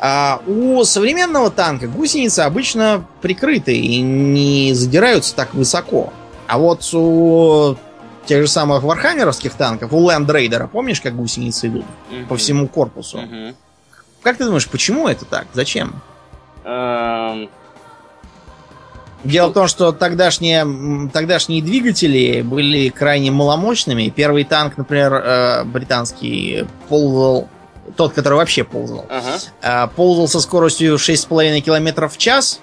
А у современного танка гусеницы обычно прикрыты и не задираются так высоко. А вот у тех же самых вархаммеровских танков, у Land Raider, помнишь, как гусеницы идут Мгм. по всему корпусу? Мгм. Как ты думаешь, почему это так? Зачем? Эм, Дело в том, что тогдашние, тогдашние двигатели были крайне маломощными. Первый танк, например, э, британский, ползал, тот, который вообще ползал, ага. э, ползал со скоростью 6,5 км в час.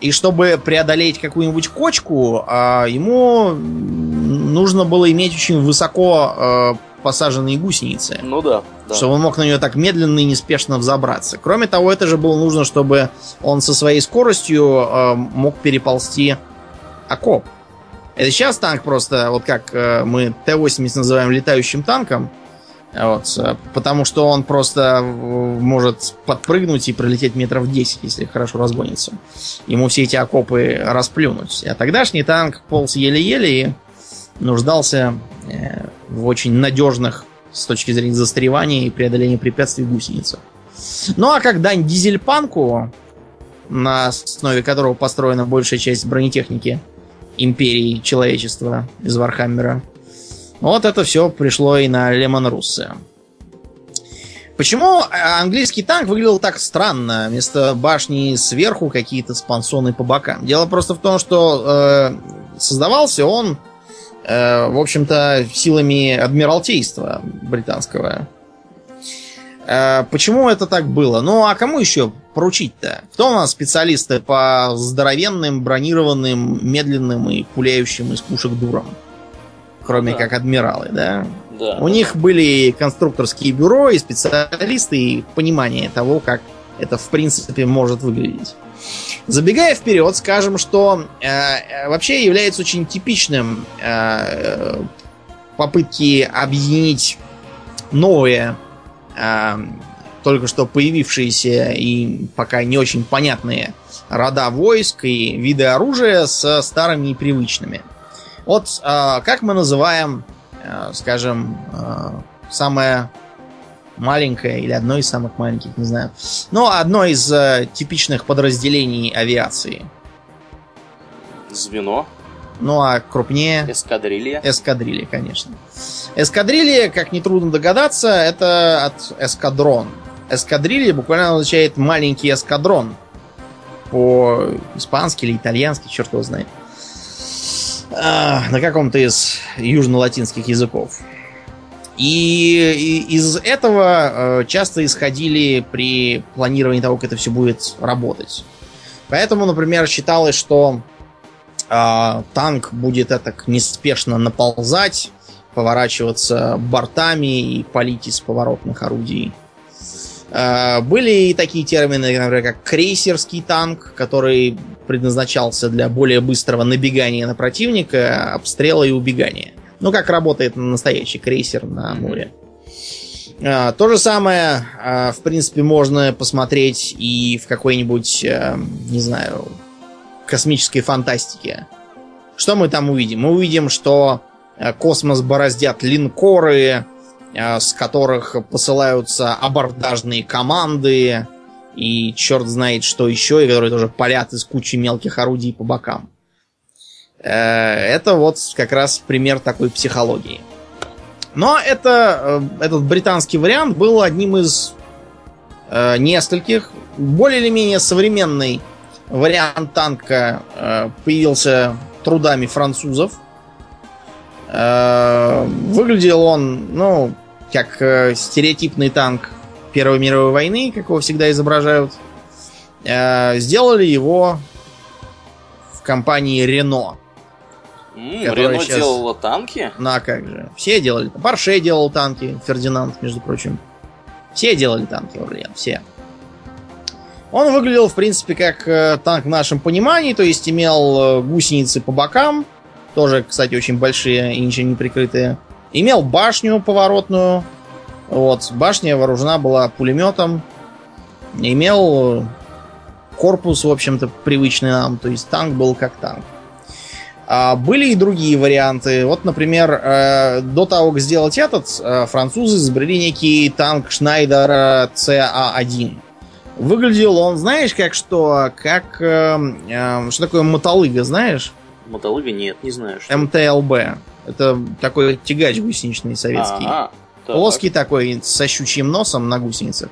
И чтобы преодолеть какую-нибудь кочку, э, ему нужно было иметь очень высоко э, посаженные гусеницы. Ну да, да. Чтобы он мог на нее так медленно и неспешно взобраться. Кроме того, это же было нужно, чтобы он со своей скоростью э, мог переползти окоп. Это сейчас танк просто, вот как э, мы Т-80 называем летающим танком, вот, э, потому что он просто э, может подпрыгнуть и пролететь метров 10, если хорошо разгонится. Ему все эти окопы расплюнуть. А тогдашний танк полз еле-еле и нуждался в очень надежных с точки зрения застревания и преодоления препятствий гусеницах. Ну а как дань дизельпанку, на основе которого построена большая часть бронетехники империи человечества из Вархаммера, вот это все пришло и на Леман Руссе. Почему э, английский танк выглядел так странно? Вместо башни сверху какие-то спонсоны по бокам. Дело просто в том, что э, создавался он, в общем-то, силами Адмиралтейства британского. Э, почему это так было? Ну, а кому еще поручить-то? Кто у нас специалисты по здоровенным, бронированным, медленным и пуляющим из пушек дурам? Кроме Да. как адмиралы, да? Да. У них были конструкторские бюро и специалисты, и понимание того, как это в принципе может выглядеть. Забегая вперед, скажем, что э, э, вообще является очень типичным э, попытки объединить новые, э, только что появившиеся и пока не очень понятные рода войск и виды оружия со старыми и привычными. Вот э, как мы называем э, скажем, э, самое маленькое или одно из самых маленьких, не знаю. Но одно из э, типичных подразделений авиации. Звено, Ну а крупнее эскадрилья. эскадрилья, конечно. Эскадрилья, как нетрудно догадаться, это от эскадрон. Эскадрилья буквально означает маленький эскадрон. По-испански или итальянски, черт его знает. А, на каком-то из южно-латинских языков. И, из этого э, часто исходили при планировании того, как это все будет работать. Поэтому, например, считалось, что а, танк будет так неспешно наползать, поворачиваться бортами и палить из поворотных орудий. А, Были и такие термины, например, как крейсерский танк, который предназначался для более быстрого набегания на противника, обстрела и убегания. Ну, как работает настоящий крейсер на море. А, То же самое, а, в принципе, можно посмотреть и в какой-нибудь, э, не знаю, космической фантастике. Что мы там увидим? Мы увидим, что э, космос бороздят линкоры, э, с которых посылаются абордажные команды и черт знает что еще, и которые тоже палят из кучи мелких орудий по бокам. Э, Это вот как раз пример такой психологии. Но это, э, этот британский вариант был одним из э, нескольких. Более или менее современный вариант танка э, появился трудами французов. Э, выглядел он, ну, как э, стереотипный танк Первой мировой войны, как его всегда изображают. Э, сделали его в компании Рено. Которая Рено сейчас- делала танки? Ну а как же? Все делали. Порше делал танки, Фердинанд, между прочим. Все делали танки, Орлеан, все. Он выглядел, в принципе, как э, танк в нашем понимании, то есть имел э, гусеницы по бокам, тоже, кстати, очень большие и ничем не прикрытые. Имел башню поворотную, вот, башня вооружена была пулеметом, имел э, корпус, в общем-то, привычный нам, то есть танк был как танк. А, были и другие варианты. Вот, например, э, до того, как сделать этот, э, французы изобрели некий танк Шнайдера CA1. Выглядел он, знаешь, как что? Как... э, э, что такое мотолыга, знаешь? Мотолыга нет, не знаю. Что. МТЛБ. Это такой тягач гусеничный советский. Ага, так. Плоский такой, со щучьим носом на гусеницах.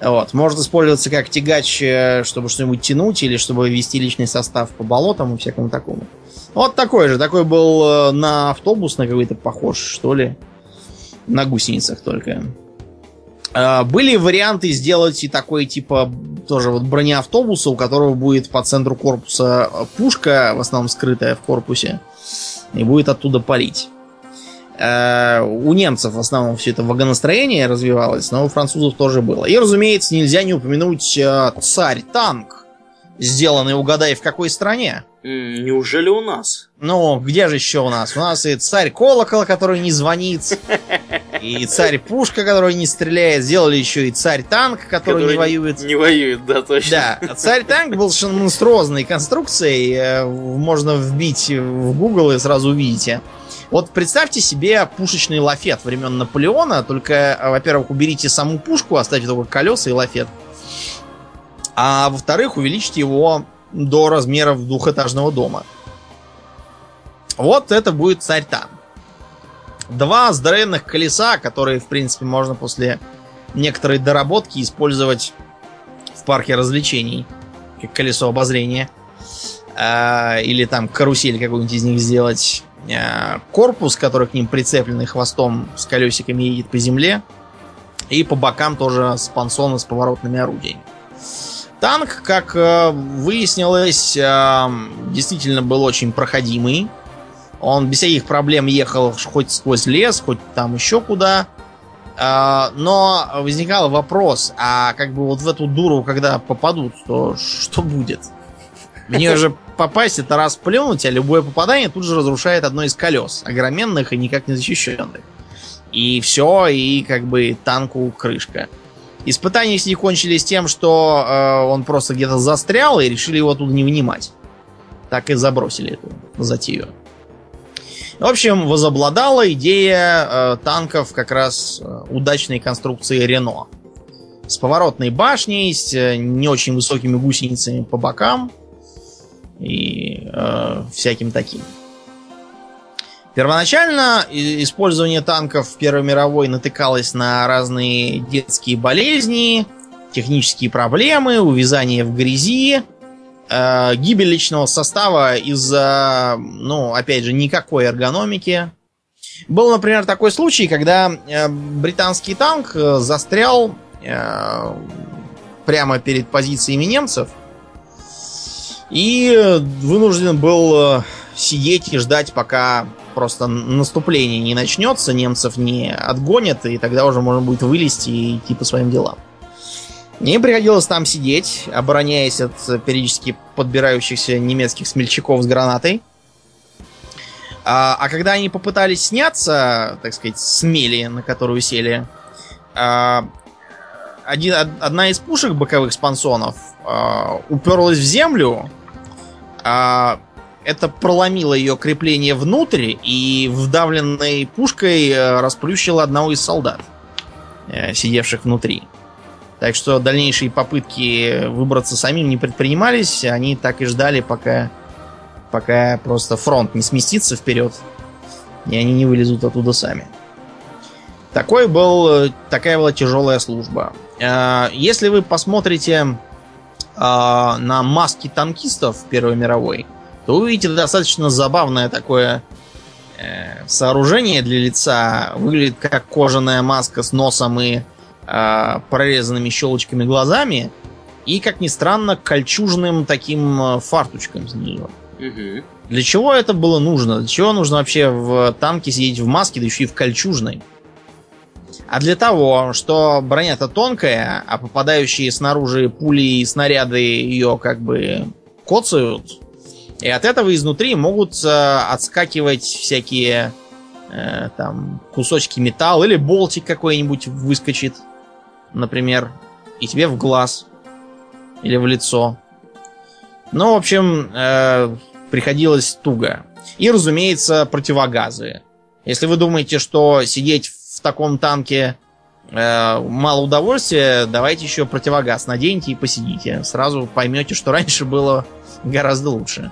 Вот. Может использоваться как тягач, чтобы что-нибудь тянуть, или чтобы вести личный состав по болотам и всякому такому. Вот такой же. Такой был э, на автобус на какой-то похож, что ли. На гусеницах только. А, Были варианты сделать и такой, типа, тоже вот бронеавтобуса, у которого будет по центру корпуса пушка, в основном скрытая в корпусе, и будет оттуда палить. Э, У немцев в основном все это вагоностроение развивалось, но у французов тоже было. И, разумеется, нельзя не упомянуть э, царь-танк, сделанный, угадай, в какой стране. Неужели у нас? Ну, где же еще у нас? У нас и царь колокола, который не звонит, и царь пушка, который не стреляет. Сделали еще и царь танк, который, не воюет. Не воюет, да, точно. Да, царь танк был совершенно монструозной конструкцией. э, Можно вбить в Google и сразу увидите. Вот представьте себе пушечный лафет времен Наполеона, только, э, во-первых, уберите саму пушку, оставьте только колеса и лафет. А во-вторых, увеличьте его до размеров двухэтажного дома. Вот это будет царь танк. Два здоровенных колеса, которые, в принципе, можно после некоторой доработки использовать в парке развлечений, как колесо обозрения. А, или там карусель какую-нибудь из них сделать. А, корпус, который к ним прицепленный хвостом с колесиками едет по земле. И по бокам тоже спансоны с поворотными орудиями. Танк, как э, выяснилось, э, действительно был очень проходимый. Он без всяких проблем ехал хоть сквозь лес, хоть там еще куда. А, Но возникал вопрос, а как бы вот в эту дуру, когда попадут, то что будет? В нее же попасть, это раз плюнуть, а любое попадание тут же разрушает одно из колес, огроменных и никак не защищенных. И все, и как бы танку крышка. Испытания с них кончились тем, что э, он просто где-то застрял и решили его тут не вынимать. Так и забросили эту затею. В общем, возобладала идея э, танков как раз э, удачной конструкции Рено. С поворотной башней, с э, не очень высокими гусеницами по бокам и э, всяким таким. Первоначально использование танков в Первой мировой натыкалось на разные детские болезни, технические проблемы, увязание в грязи, э, гибель личного состава из-за, ну, опять же, никакой эргономики. Был, например, такой случай, когда э, британский танк э, застрял э, прямо перед позициями немцев и вынужден был э, сидеть и ждать, пока просто наступление не начнется, немцев не отгонят, и тогда уже можно будет вылезти и идти по своим делам. Мне приходилось там сидеть, обороняясь от периодически подбирающихся немецких смельчаков с гранатой. А, а когда они попытались сняться, так сказать, с мели, на которую сели, а, один, од- одна из пушек боковых спансонов а, уперлась в землю, а, это проломило ее крепление внутрь и вдавленной пушкой э, расплющило одного из солдат, э, сидевших внутри. Так что дальнейшие попытки выбраться самим не предпринимались, они так и ждали, пока, пока просто фронт не сместится вперед, и они не вылезут оттуда сами. Такой был, э, такая была тяжелая служба. Если вы посмотрите на маски танкистов Первой мировой, то увидите достаточно забавное такое э, сооружение для лица. Выглядит как кожаная маска с носом и э, прорезанными щелочками глазами. И, как ни странно, кольчужным таким э, фартучком снизу. Мгм. Для чего это было нужно? Для чего нужно вообще в танке сидеть в маске, да еще и в кольчужной? А для того, что броня-то тонкая, а попадающие снаружи пули и снаряды ее как бы коцают. И от этого изнутри могут э, отскакивать всякие э, там кусочки металла или болтик какой-нибудь выскочит, например, и тебе в глаз или в лицо. Ну, в общем, э, приходилось туго. И, разумеется, противогазы. Если вы думаете, что сидеть в таком танке Э, мало удовольствия, давайте еще противогаз наденьте и посидите. Сразу поймете, что раньше было гораздо лучше.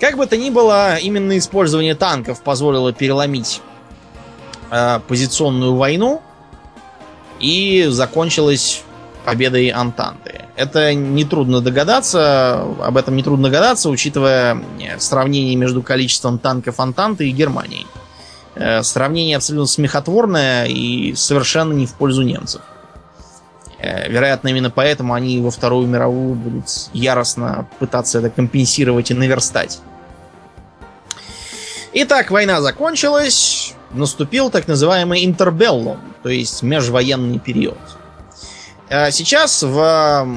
Как бы то ни было, именно использование танков позволило переломить э, позиционную войну и закончилось победой Антанты. Это нетрудно догадаться, об этом нетрудно догадаться, учитывая э, сравнение между количеством танков Антанты и Германии. Э, сравнение абсолютно смехотворное и совершенно не в пользу немцев. Э, вероятно, именно поэтому они во Вторую мировую будут яростно пытаться это компенсировать и наверстать. Итак, война закончилась, наступил так называемый интербеллум, то есть межвоенный период. Э, сейчас в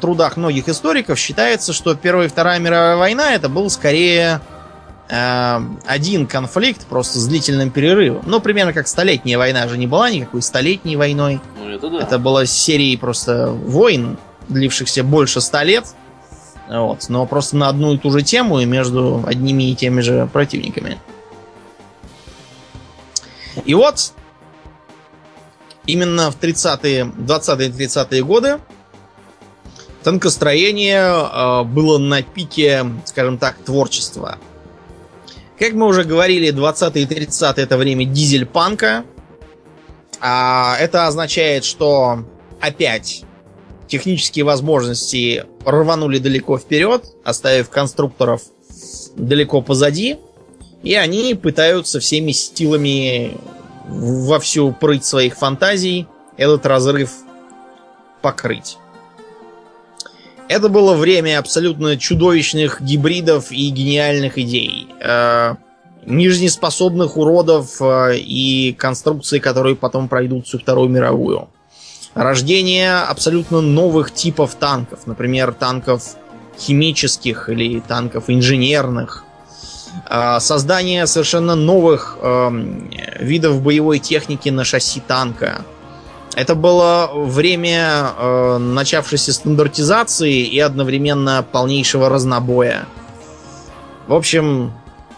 трудах многих историков считается, что Первая и Вторая мировая война это был скорее э, один конфликт, просто с длительным перерывом. Ну, примерно как Столетняя война же не была никакой Столетней войной. Ну, это да. Это была серия просто войн, длившихся больше ста лет. Вот, но просто на одну и ту же тему и между одними и теми же противниками. И вот именно в 30-е, 20-е 30-е годы танкостроение э, было на пике, скажем так, творчества. Как мы уже говорили, 20-е и 30-е это время дизель-панка. А это означает, что опять технические возможности рванули далеко вперед, оставив конструкторов далеко позади. И они пытаются всеми стилами во всю прыть своих фантазий этот разрыв покрыть. Это было время абсолютно чудовищных гибридов и гениальных идей. Э, нижнеспособных уродов э, и конструкций, которые потом пройдут всю Вторую мировую. Рождение абсолютно новых типов танков. Например, танков химических или танков инженерных. Э, создание совершенно новых э, видов боевой техники на шасси танка это было время э, начавшейся стандартизации и одновременно полнейшего разнобоя. В общем,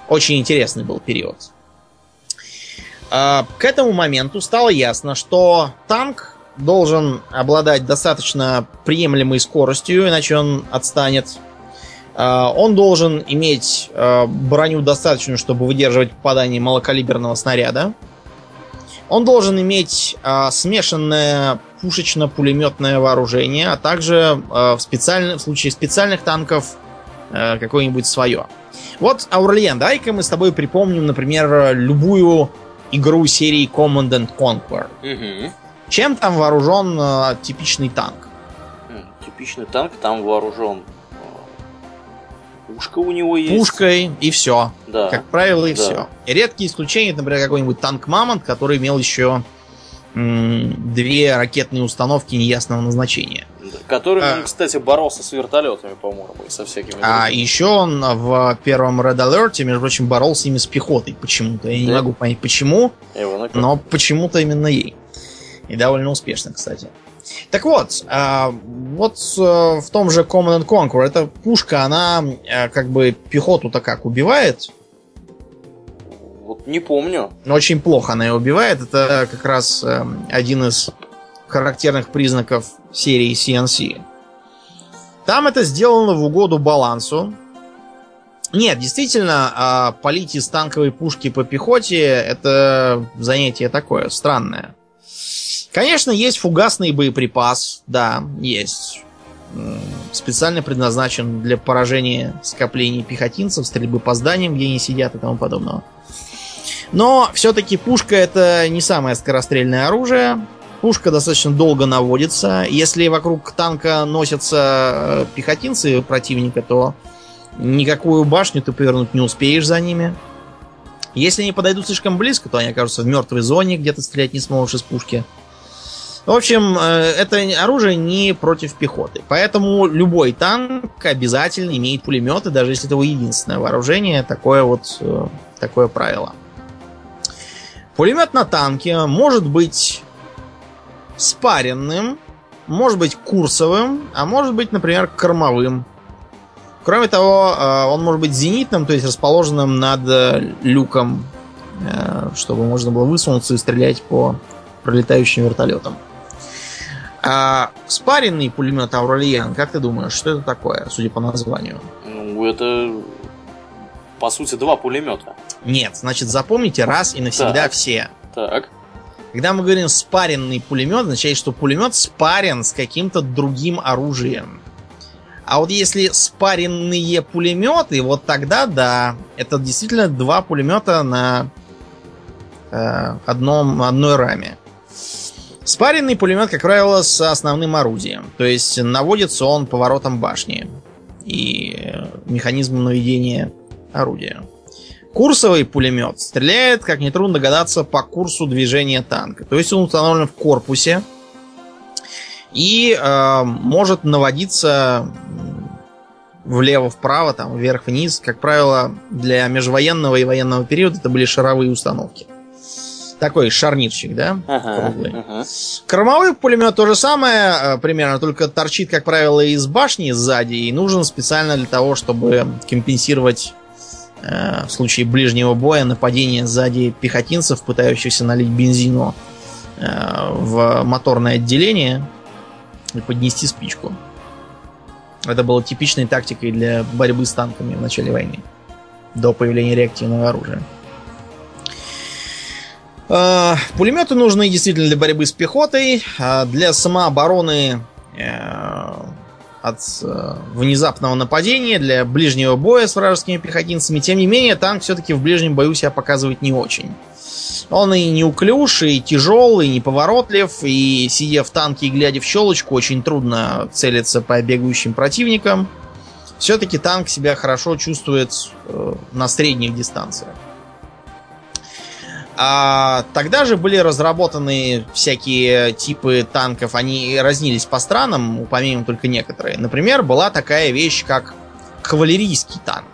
очень интересный был период. Э, к этому моменту стало ясно, что танк должен обладать достаточно приемлемой скоростью, иначе он отстанет. Э, он должен иметь э, броню достаточную, чтобы выдерживать попадание малокалиберного снаряда. Он должен иметь э, смешанное пушечно-пулеметное вооружение, а также в, в случае специальных танков какое-нибудь свое. Вот, Аурлиен, давай-ка мы с тобой припомним, например, любую игру серии Command and Conquer. Угу. Чем там вооружен э, типичный танк? Типичный танк там вооружен пушка у него есть. Пушкой и все. Да. Как правило, и Да. все. Редкие исключения, например, какой-нибудь танк Мамонт, который имел еще м, две ракетные установки неясного назначения. Да. Который, А. кстати, боролся с вертолетами, по-моему, и со всякими. А другими. еще он в первом Red Alert, между прочим, боролся ими с пехотой почему-то. Я не Да? могу понять почему, Его но почему-то именно ей. И довольно успешно, кстати. Так вот, а, вот э, в том же Command and Conquer эта пушка, она э, как бы пехоту-то как убивает, Вот не помню. но очень плохо она ее убивает. Это как раз э, один из характерных признаков серии CNC. Там это сделано в угоду балансу. Нет, действительно, а, палить из танковой пушки по пехоте это занятие такое странное. Конечно, есть фугасный боеприпас, да, есть. Специально предназначен для поражения скоплений пехотинцев, стрельбы по зданиям, где они сидят и тому подобного. Но все-таки пушка это не самое скорострельное оружие. Пушка достаточно долго наводится. Если вокруг танка носятся э, пехотинцы противника, то никакую башню ты повернуть не успеешь за ними. Если они подойдут слишком близко, то они окажутся в мертвой зоне, где ты стрелять не сможешь из пушки. В общем, э, это оружие не против пехоты. Поэтому любой танк обязательно имеет пулеметы, даже если это его единственное вооружение. Такое вот э, такое правило. Пулемет на танке может быть спаренным, может быть курсовым, а может быть, например, кормовым. Кроме того, э, он может быть зенитным, то есть расположенным над люком, чтобы можно было высунуться и стрелять по пролетающим вертолетом. А спаренный пулемет Аурельян, как ты думаешь, что это такое, судя по названию? Ну, это, по сути, два пулемета. Нет, значит, запомните раз и навсегда Так. все. Так. Когда мы говорим спаренный пулемет, означает, что пулемет спарен с каким-то другим оружием. А вот если спаренные пулеметы, вот тогда да, это действительно два пулемета на э, одном, одной раме. Спаренный пулемет, как правило, с основным орудием. То есть наводится он поворотом башни и э, механизмом наведения орудия. Курсовый пулемет стреляет, как нетрудно догадаться, по курсу движения танка. То есть он установлен в корпусе и э, может наводиться влево-вправо, там, вверх-вниз. Как правило, для межвоенного и военного периода это были шаровые установки. Такой шарнирчик, да? Ага, Круглый. ага. Кормовой пулемет то же самое, э, примерно, только торчит, как правило, из башни сзади и нужен специально для того, чтобы компенсировать э, в случае ближнего боя нападение сзади пехотинцев, пытающихся налить бензину э, в моторное отделение и поднести спичку. Это было типичной тактикой для борьбы с танками в начале войны, до появления реактивного оружия. Э, Пулеметы нужны действительно для борьбы с пехотой, а для самообороны э, от э, внезапного нападения, для ближнего боя с вражескими пехотинцами. Тем не менее, танк все-таки в ближнем бою себя показывает не очень. Он и неуклюж, и тяжелый, и неповоротлив, и сидя в танке и глядя в щелочку, очень трудно целиться по бегающим противникам. Все-таки танк себя хорошо чувствует э, на средних дистанциях. А тогда же были разработаны всякие типы танков, они разнились по странам, упомянем только некоторые. Например, была такая вещь, как кавалерийский танк.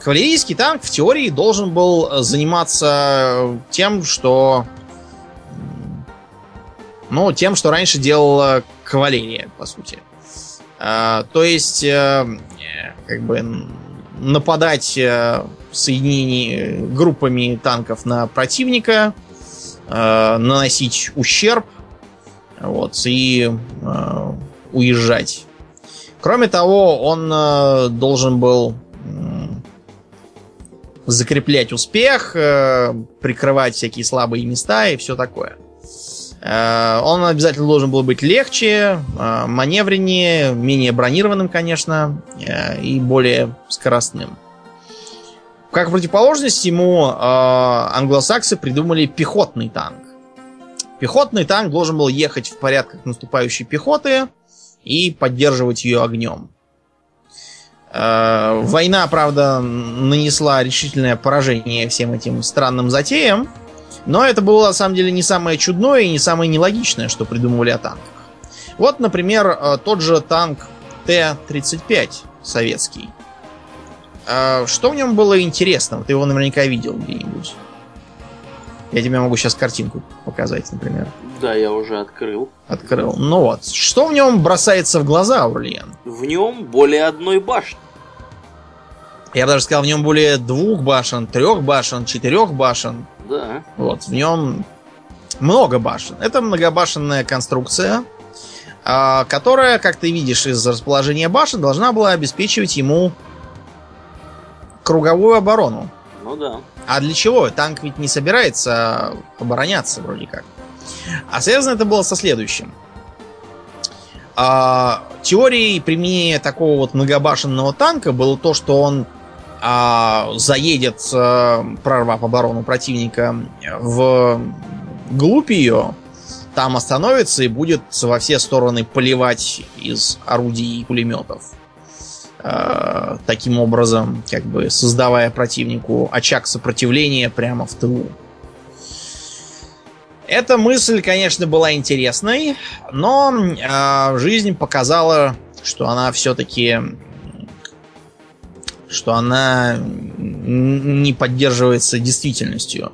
Кавалерийский танк в теории должен был заниматься тем, что... Ну, тем, что раньше делала кавалерия, по сути. А, то есть, э, как бы нападать э, соединений группами танков на противника, э, наносить ущерб, вот, и э, уезжать. Кроме того, он должен был закреплять успех, прикрывать всякие слабые места и все такое. Он обязательно должен был быть легче, э, маневреннее, менее бронированным, конечно, э, и более скоростным. Как противоположность ему э, англосаксы придумали пехотный танк. Пехотный танк должен был ехать в порядках наступающей пехоты и поддерживать ее огнем. Э, Война, правда, нанесла решительное поражение всем этим странным затеям, но это было на самом деле не самое чудное и не самое нелогичное, что придумывали о танках. Вот, например, э, тот же танк Т-35 советский. Э, Что в нем было интересного? Ты его наверняка видел где-нибудь. Я тебе могу сейчас картинку показать, например. Да, я уже открыл. Открыл. Ну вот. Что в нем бросается в глаза, Аурлиен? В нем более одной башни. Я бы даже сказал, в нем более двух башен, трех башен, четырех башен. Да. Вот, в нем много башен. Это многобашенная конструкция, а, которая, как ты видишь из расположения башен, должна была обеспечивать ему круговую оборону. Ну да. А для чего? Танк ведь не собирается обороняться вроде как. А связано это было со следующим. А, теорией применения такого вот многобашенного танка было то, что он а, заедет, а, прорвав оборону противника, в глубь ее, там остановится и будет во все стороны поливать из орудий и пулеметов. А, таким образом, как бы создавая противнику очаг сопротивления прямо в тылу. Эта мысль, конечно, была интересной, но а, жизнь показала, что она все-таки что она не поддерживается действительностью.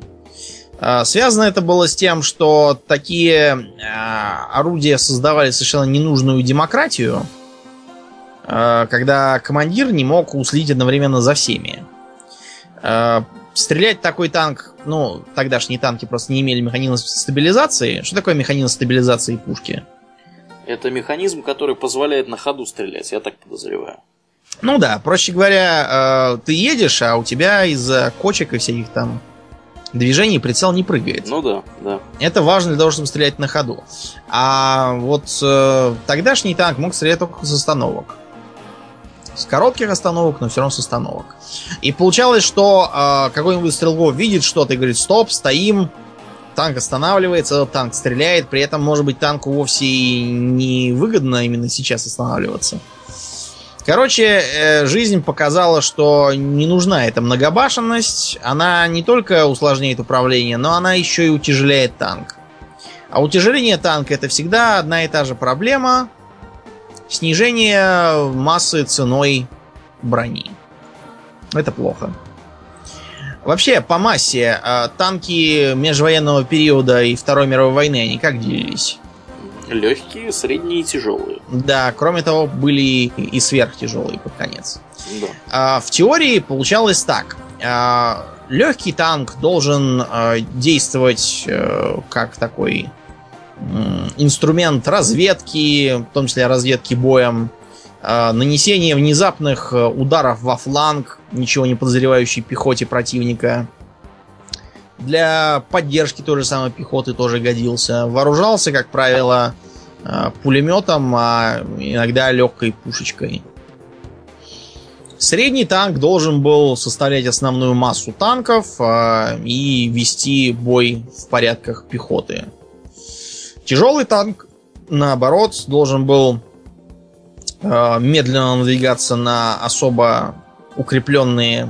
А, Связано это было с тем, что такие а, орудия создавали совершенно ненужную демократию, а, когда командир не мог услить одновременно за всеми. Стрелять такой танк, ну, тогдашние танки просто не имели механизма стабилизации. Что такое механизм стабилизации пушки? Это механизм, который позволяет на ходу стрелять, я так подозреваю. Ну да, проще говоря, э, ты едешь, а у тебя из-за кочек и всяких там движений прицел не прыгает. Ну да, да. Это важно для того, чтобы стрелять на ходу. А вот э, тогдашний танк мог стрелять только с остановок. С коротких остановок, но все равно с остановок. И получалось, что э, какой-нибудь стрелков видит что-то и говорит, стоп, стоим, танк останавливается, танк стреляет, при этом, может быть, танку вовсе не выгодно именно сейчас останавливаться. Короче, э, жизнь показала, что не нужна эта многобашенность. Она не только усложняет управление, но она еще и утяжеляет танк. А утяжеление танка это всегда одна и та же проблема. Снижение массы ценой брони. Это плохо. Вообще, по массе, э, танки межвоенного периода и Второй мировой войны, они как делились? Легкие, средние и тяжелые. Да, кроме того, были и сверхтяжелые под конец. Да. А, в теории получалось так. А, легкий танк должен а, действовать а, как такой инструмент разведки, в том числе разведки боем, нанесение внезапных ударов во фланг, ничего не подозревающей пехоте противника. Для поддержки той же самой пехоты тоже годился. Вооружался, как правило, пулеметом, а иногда легкой пушечкой. Средний танк должен был составлять основную массу танков э, и вести бой в порядках пехоты. Тяжелый танк, наоборот, должен был э, медленно надвигаться на особо укрепленные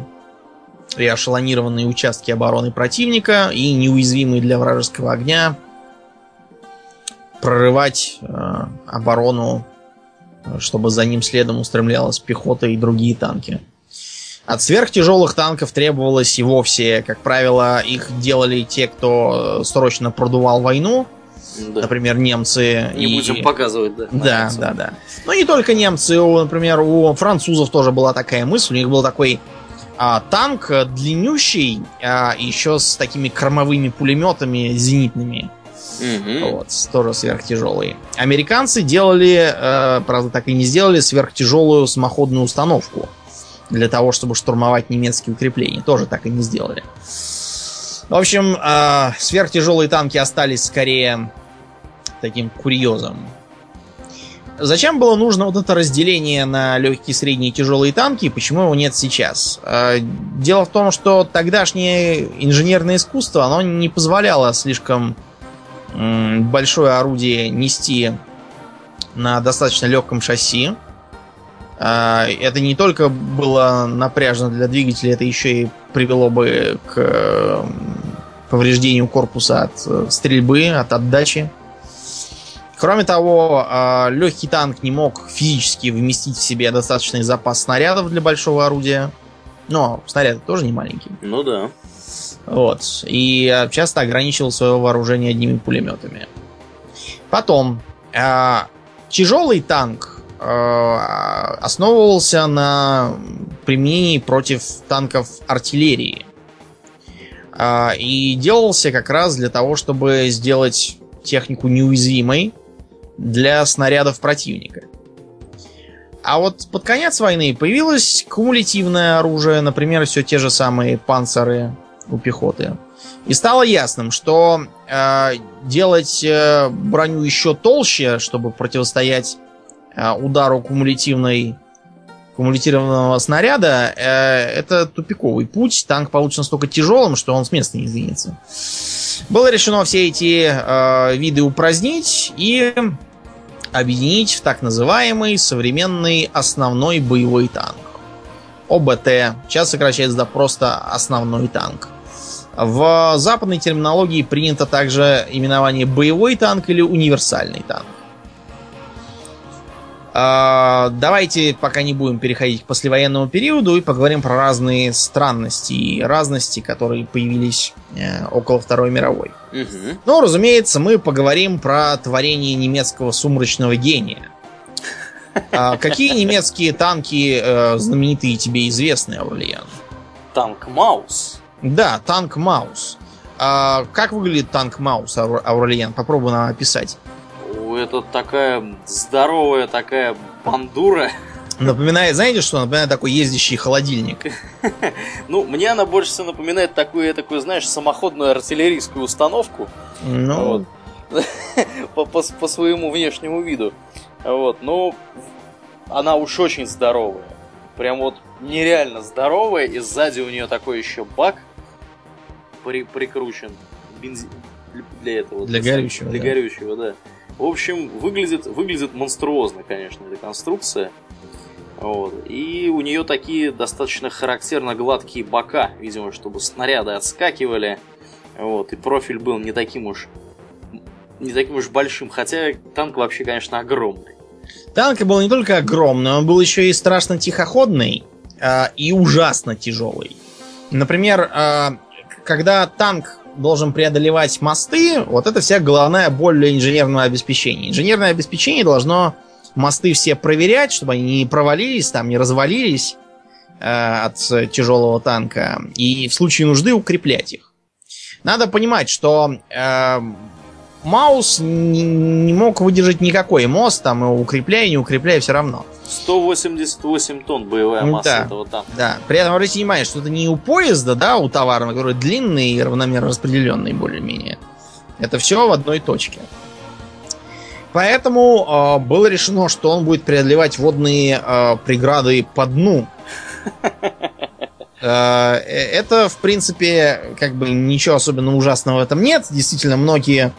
и ошелонированные участки обороны противника и неуязвимые для вражеского огня прорывать э, оборону чтобы за ним следом устремлялась пехота и другие танки. От сверхтяжелых танков требовалось и вовсе, как правило, их делали те, кто срочно продувал войну. Да. Например, немцы. Не и... будем показывать, да. Да, да, да. Но не только немцы, у, например, у французов тоже была такая мысль. У них был такой а, танк длиннющий, а, еще с такими кормовыми пулеметами зенитными. Угу. Вот, тоже сверхтяжелые. Американцы делали, э, правда, так и не сделали, сверхтяжелую самоходную установку для того, чтобы штурмовать немецкие укрепления. Тоже так и не сделали. В общем, э, сверхтяжелые танки остались скорее таким курьезом. Зачем было нужно вот это разделение на легкие, средние и тяжелые танки, почему его нет сейчас? Э, дело в том, что тогдашнее инженерное искусство, оно не позволяло слишком большое орудие нести на достаточно легком шасси. А, это не только было напряжено для двигателя, это еще и привело бы к повреждению корпуса от э, стрельбы, от отдачи. Кроме того, а, легкий танк не мог физически вместить в себе достаточный запас снарядов для большого орудия. Но снаряды тоже не маленькие. Ну да. Вот. И э, часто ограничивал свое вооружение одними пулеметами. Потом, э, тяжелый танк основывался на применении против танков артиллерии. И делался как раз для того, чтобы сделать технику неуязвимой для снарядов противника. А вот под конец войны появилось кумулятивное оружие, например, все те же самые панциры у пехоты. И стало ясным, что э, делать э, броню еще толще, чтобы противостоять э, удару кумулятивной кумулятивного снаряда, э, это тупиковый путь. Танк получится настолько тяжелым, что он с места не сдвинется. Было решено все эти э, виды упразднить и объединить в так называемый современный основной боевой танк. ОБТ. Сейчас сокращается до просто основной танк. В западной терминологии принято также именование боевой танк или универсальный танк. А, давайте пока не будем переходить к послевоенному периоду и поговорим про разные странности и разности, которые появились э, около Второй мировой. Угу. Ну, разумеется, мы поговорим про творение немецкого сумрачного гения. А какие немецкие танки э, знаменитые тебе известны, Аурлиан? Танк Маус. Да, танк Маус. А как выглядит танк Маус, Аурельян? Попробуй нам описать. Это такая здоровая такая бандура. Напоминает, знаете что? Напоминает такой ездящий холодильник. Ну, мне она больше всего напоминает такую, такую, знаешь, самоходную артиллерийскую установку. Ну... по, по, по своему внешнему виду. Вот, ну, она уж очень здоровая. Прям вот нереально здоровая, и сзади у нее такой еще бак при, прикручен. Бензин для этого. Для, для горючего. Для да. горючего, да. В общем, выглядит, выглядит монструозно, конечно, эта конструкция. Вот. И у нее такие достаточно характерно гладкие бока, видимо, чтобы снаряды отскакивали. Вот. И профиль был не таким уж не таким уж большим, хотя танк вообще, конечно, огромный. Танк был не только огромный, он был еще и страшно тихоходный э, и ужасно тяжелый. Например, э, когда танк должен преодолевать мосты, вот это вся головная боль для инженерного обеспечения. Инженерное обеспечение должно мосты все проверять, чтобы они не провалились, там не развалились э, от тяжелого танка, и в случае нужды укреплять их. Надо понимать, что э, Маус не, не мог выдержать никакой мост, там его укрепляя, не укрепляя, все равно. 188 тонн боевая масса да, этого танка. Да, при этом обратите внимание, что это не у поезда, да, у товара, который длинный и равномерно распределенный более-менее. Это все в одной точке. Поэтому э, было решено, что он будет преодолевать водные э, преграды по дну. Э, это, в принципе, как бы ничего особенно ужасного в этом нет. Действительно, многие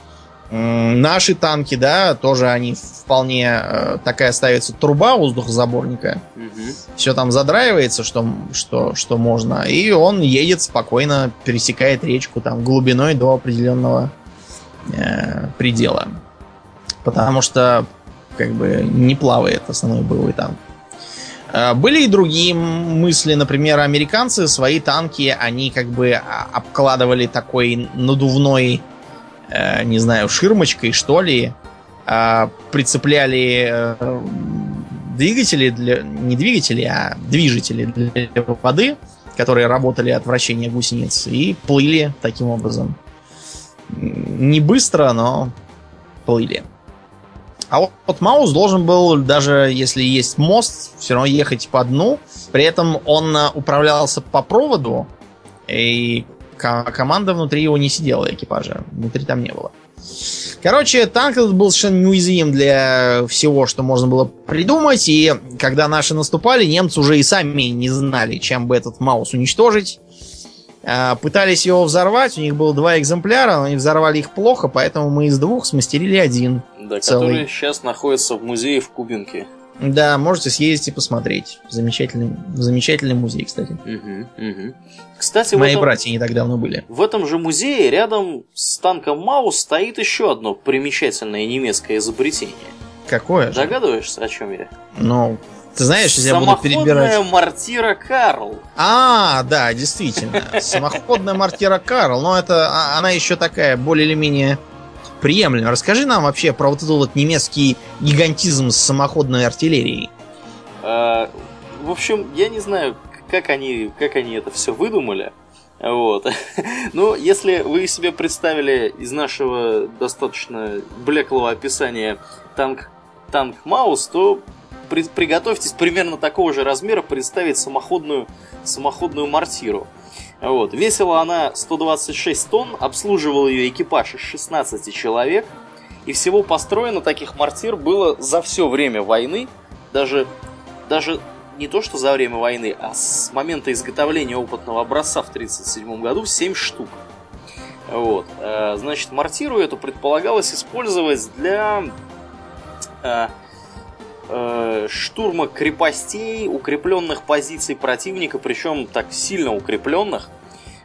Наши танки, да, тоже они вполне э, такая ставится труба воздухозаборника. Угу. Все там задраивается, что, что, что можно. И он едет спокойно, пересекает речку там глубиной до определенного э, предела. Потому что как бы не плавает основной боевой танк. Э, были и другие мысли, например, американцы свои танки, они как бы обкладывали такой надувной Э, не знаю, ширмочкой, что ли, а, прицепляли э, двигатели, для, не двигатели, а движители для воды, которые работали от вращения гусениц, и плыли таким образом. Не быстро, но плыли. А вот, вот Маус должен был, даже если есть мост, все равно ехать по дну. При этом он э, управлялся по проводу, и команда внутри его не сидела, экипажа. Внутри там не было. Короче, танк этот был совершенно неуязвим для всего, что можно было придумать. И когда наши наступали, немцы уже и сами не знали, чем бы этот Маус уничтожить. А, пытались его взорвать, у них было два экземпляра, но они взорвали их плохо, поэтому мы из двух смастерили один. Да, целый. который сейчас находится в музее в Кубинке. Да, можете съездить и посмотреть. Замечательный, замечательный музей, кстати. Угу, угу. Кстати, мои этом, братья не так давно были. В этом же музее рядом с танком Маус стоит еще одно примечательное немецкое изобретение. Какое? Же? Догадываешься, о чем я? Ну, ты знаешь, если я буду перебирать... мортира Карл. А, да, действительно. Самоходная мортира Карл. Но это а, она еще такая более или менее приемлемо. Расскажи нам вообще про вот этот вот немецкий гигантизм с самоходной артиллерией. А, в общем, я не знаю, как они, как они это все выдумали. Вот. Но если вы себе представили из нашего достаточно блеклого описания танк, танк Маус, то при, приготовьтесь примерно такого же размера представить самоходную, самоходную мортиру. Вот. Весила она 126 тонн, обслуживал ее экипаж из 16 человек. И всего построено таких мортир было за все время войны, даже, даже не то что за время войны, а с момента изготовления опытного образца в 1937 году 7 штук. Вот. Э, значит, мортиру эту предполагалось использовать для э, штурма крепостей, укрепленных позиций противника, причем так сильно укрепленных.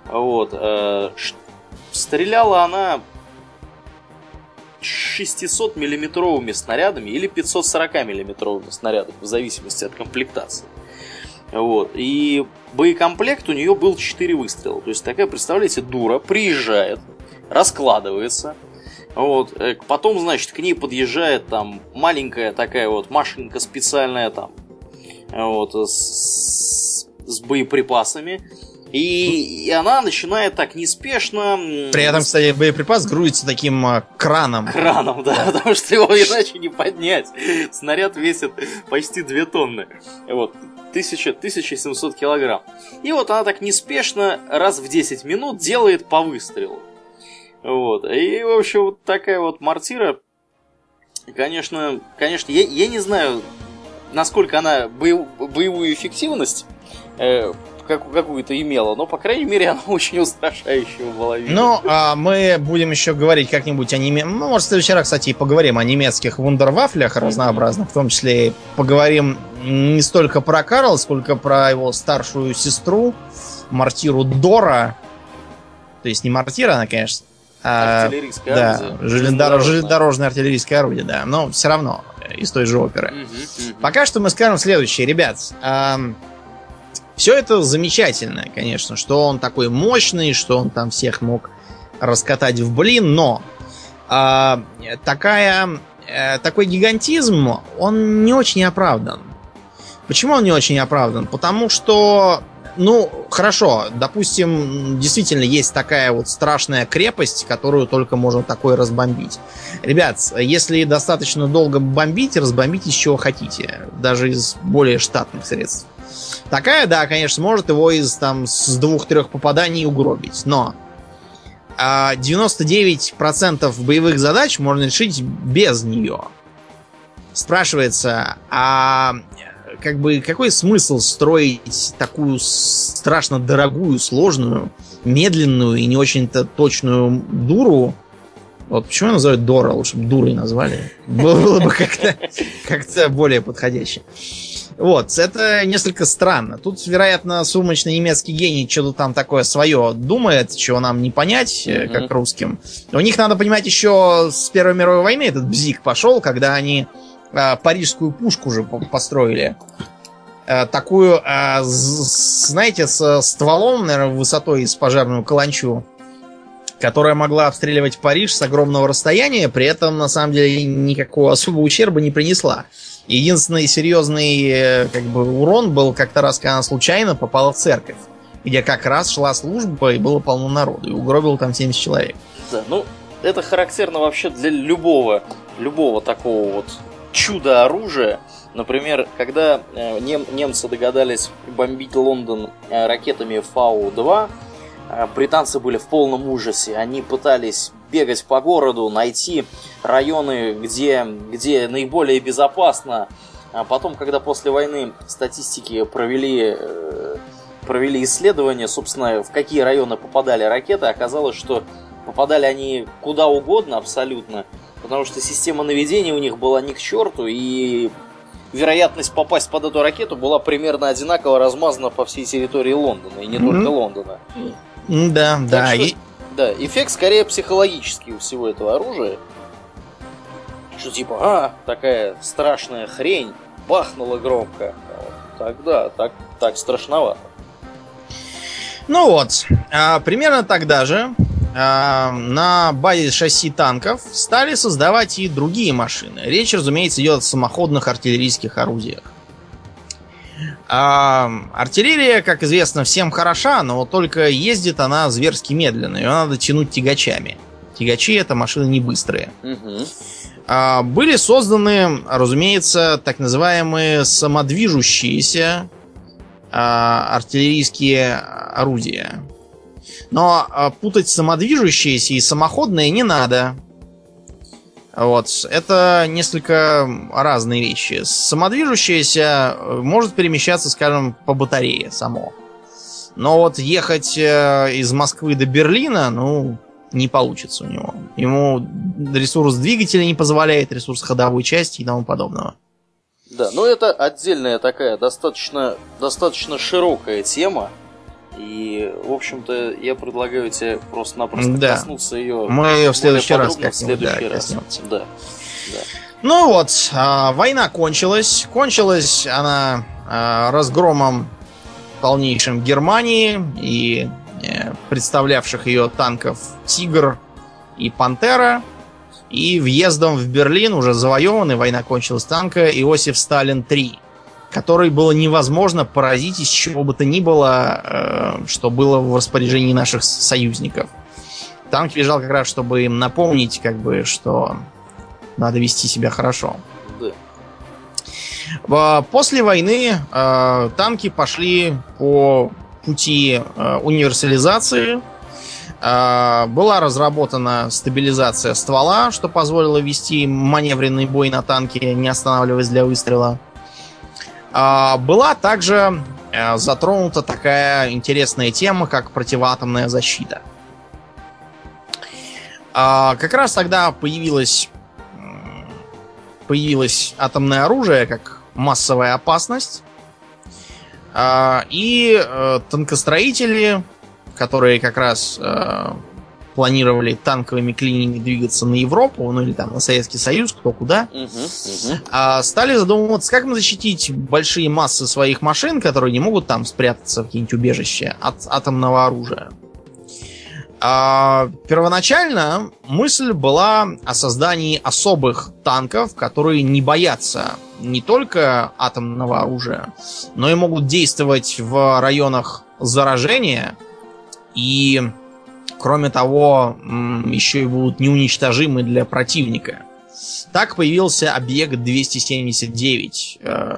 Вот. Э, стреляла она 600 миллиметровыми снарядами или 540 миллиметровыми снарядами, в зависимости от комплектации. Вот. И боекомплект у нее был 4 выстрела. То есть такая, представляете, дура приезжает, раскладывается, вот. Э, потом, значит, к ней подъезжает там маленькая такая вот машинка специальная там вот, с, с боеприпасами. И, и она начинает так неспешно... При этом, кстати, боеприпас грузится таким э, краном. Краном, да, потому что его иначе не поднять. Снаряд весит почти 2 тонны. Вот, 1000, 1700 килограмм. И вот она так неспешно раз в 10 минут делает по выстрелу. Вот. И, в общем, вот такая вот мортира, конечно, конечно, я, я не знаю, насколько она боев, боевую эффективность э, как, какую-то имела, но, по крайней мере, она очень устрашающая была. Ну, а мы будем еще говорить как-нибудь о неме... Ну, может, в следующий раз, кстати, и поговорим о немецких вундервафлях разнообразных, в том числе поговорим не столько про Карл, сколько про его старшую сестру, мартиру Дора. То есть не мартира, она, конечно, а, Артиллерийское да, орудие. железнодорожное, железнодорожное артиллерийское орудие, да. Но все равно из той же оперы. Мгм, мгм. Пока что мы скажем следующее, ребят. все это замечательно, конечно, что он такой мощный, что он там всех мог раскатать в блин, но а, такая, э, такой гигантизм, он не очень оправдан. Почему он не очень оправдан? Потому что, ну, хорошо, допустим, действительно есть такая вот страшная крепость, которую только можно такой разбомбить. Ребят, если достаточно долго бомбить, разбомбить из чего хотите, даже из более штатных средств. Такая, да, конечно, может его из там с двух-трех попаданий угробить, но а, 99% боевых задач можно решить без нее. Спрашивается, а как бы какой смысл строить такую страшно дорогую, сложную, медленную и не очень-то точную дуру? Вот почему называют Дора, лучше бы дурой назвали. Было, было бы как-то как более подходяще. Вот, это несколько странно. Тут, вероятно, сумочный немецкий гений что-то там такое свое думает, чего нам не понять, э, как русским. У них, надо понимать, еще с Первой мировой войны этот бзик пошел, когда они парижскую пушку по- построили. А, такую, а, знаете, со стволом, наверное, высотой с пожарную каланчу, которая могла обстреливать Париж с огромного расстояния, при этом, на самом деле, никакого особого ущерба не принесла. Единственный серьезный э, как бы, урон был как-то раз, когда она случайно попала в церковь, где как раз шла служба и было полно народу, и угробил там 70 человек. Да, ну, это характерно вообще для любого, любого такого вот чуда оружия. Например, когда э, нем- немцы догадались бомбить Лондон э, ракетами Фау-2, э, британцы были в полном ужасе. Они пытались бегать по городу, найти районы, где, где наиболее безопасно. А потом, когда после войны статистики провели, провели исследования, собственно, в какие районы попадали ракеты, оказалось, что попадали они куда угодно абсолютно, потому что система наведения у них была ни к черту, и вероятность попасть под эту ракету была примерно одинаково размазана по всей территории Лондона, и не Мгм. только Лондона. Да, да. что- и- Да, эффект скорее психологический у всего этого оружия. Что типа, а, такая страшная хрень, бахнула громко. Тогда так, так страшновато. Ну вот, а, примерно тогда же на базе шасси танков стали создавать и другие машины. Речь, разумеется, идет о самоходных артиллерийских орудиях. А, артиллерия, как известно, всем хороша, но вот только ездит она зверски медленно. Ее надо тянуть тягачами. Тягачи это машины не быстрые. Мгм. А, Были созданы, разумеется, так называемые самодвижущиеся а, артиллерийские орудия. Но а, путать самодвижущиеся и самоходные не надо. Вот, это несколько разные вещи. Самодвижущееся э, может перемещаться, скажем, по батарее само. Но вот ехать э, из Москвы до Берлина, ну, не получится у него. Ему ресурс двигателя не позволяет, ресурс ходовой части и тому подобного. Да, но это отдельная такая достаточно, достаточно широкая тема. И, в общем-то, я предлагаю тебе просто-напросто Да. коснуться ее. Мы ее в следующий раз подробно в как-нибудь, да, следующий раз. коснемся. Да. да. Ну вот, а, война кончилась. Кончилась она а, разгромом полнейшим Германии и э, представлявших ее танков Тигр и Пантера. И въездом в Берлин, уже завоеванный, война кончилась танка, Иосиф Сталин 3, который было невозможно поразить из чего бы то ни было, э, что было в распоряжении наших союзников. Танк лежал как раз, чтобы им напомнить, как бы, что надо вести себя хорошо. Да. После войны э, танки пошли по пути э, универсализации. Э, была разработана стабилизация ствола, что позволило вести маневренный бой на танке, не останавливаясь для выстрела. Э, была также э, затронута такая интересная тема, как противоатомная защита. А, как раз тогда появилось, появилось атомное оружие как массовая опасность. А, и э, танкостроители, которые как раз э, планировали танковыми клиниями двигаться на Европу, ну или там на Советский Союз, кто куда, угу, угу. стали задумываться, как мы защитить большие массы своих машин, которые не могут там спрятаться в какие-нибудь убежища от атомного оружия. А, первоначально мысль была о создании особых танков, которые не боятся не только атомного оружия, но и могут действовать в районах заражения и, кроме того, еще и будут неуничтожимы для противника. Так появился объект 279, э,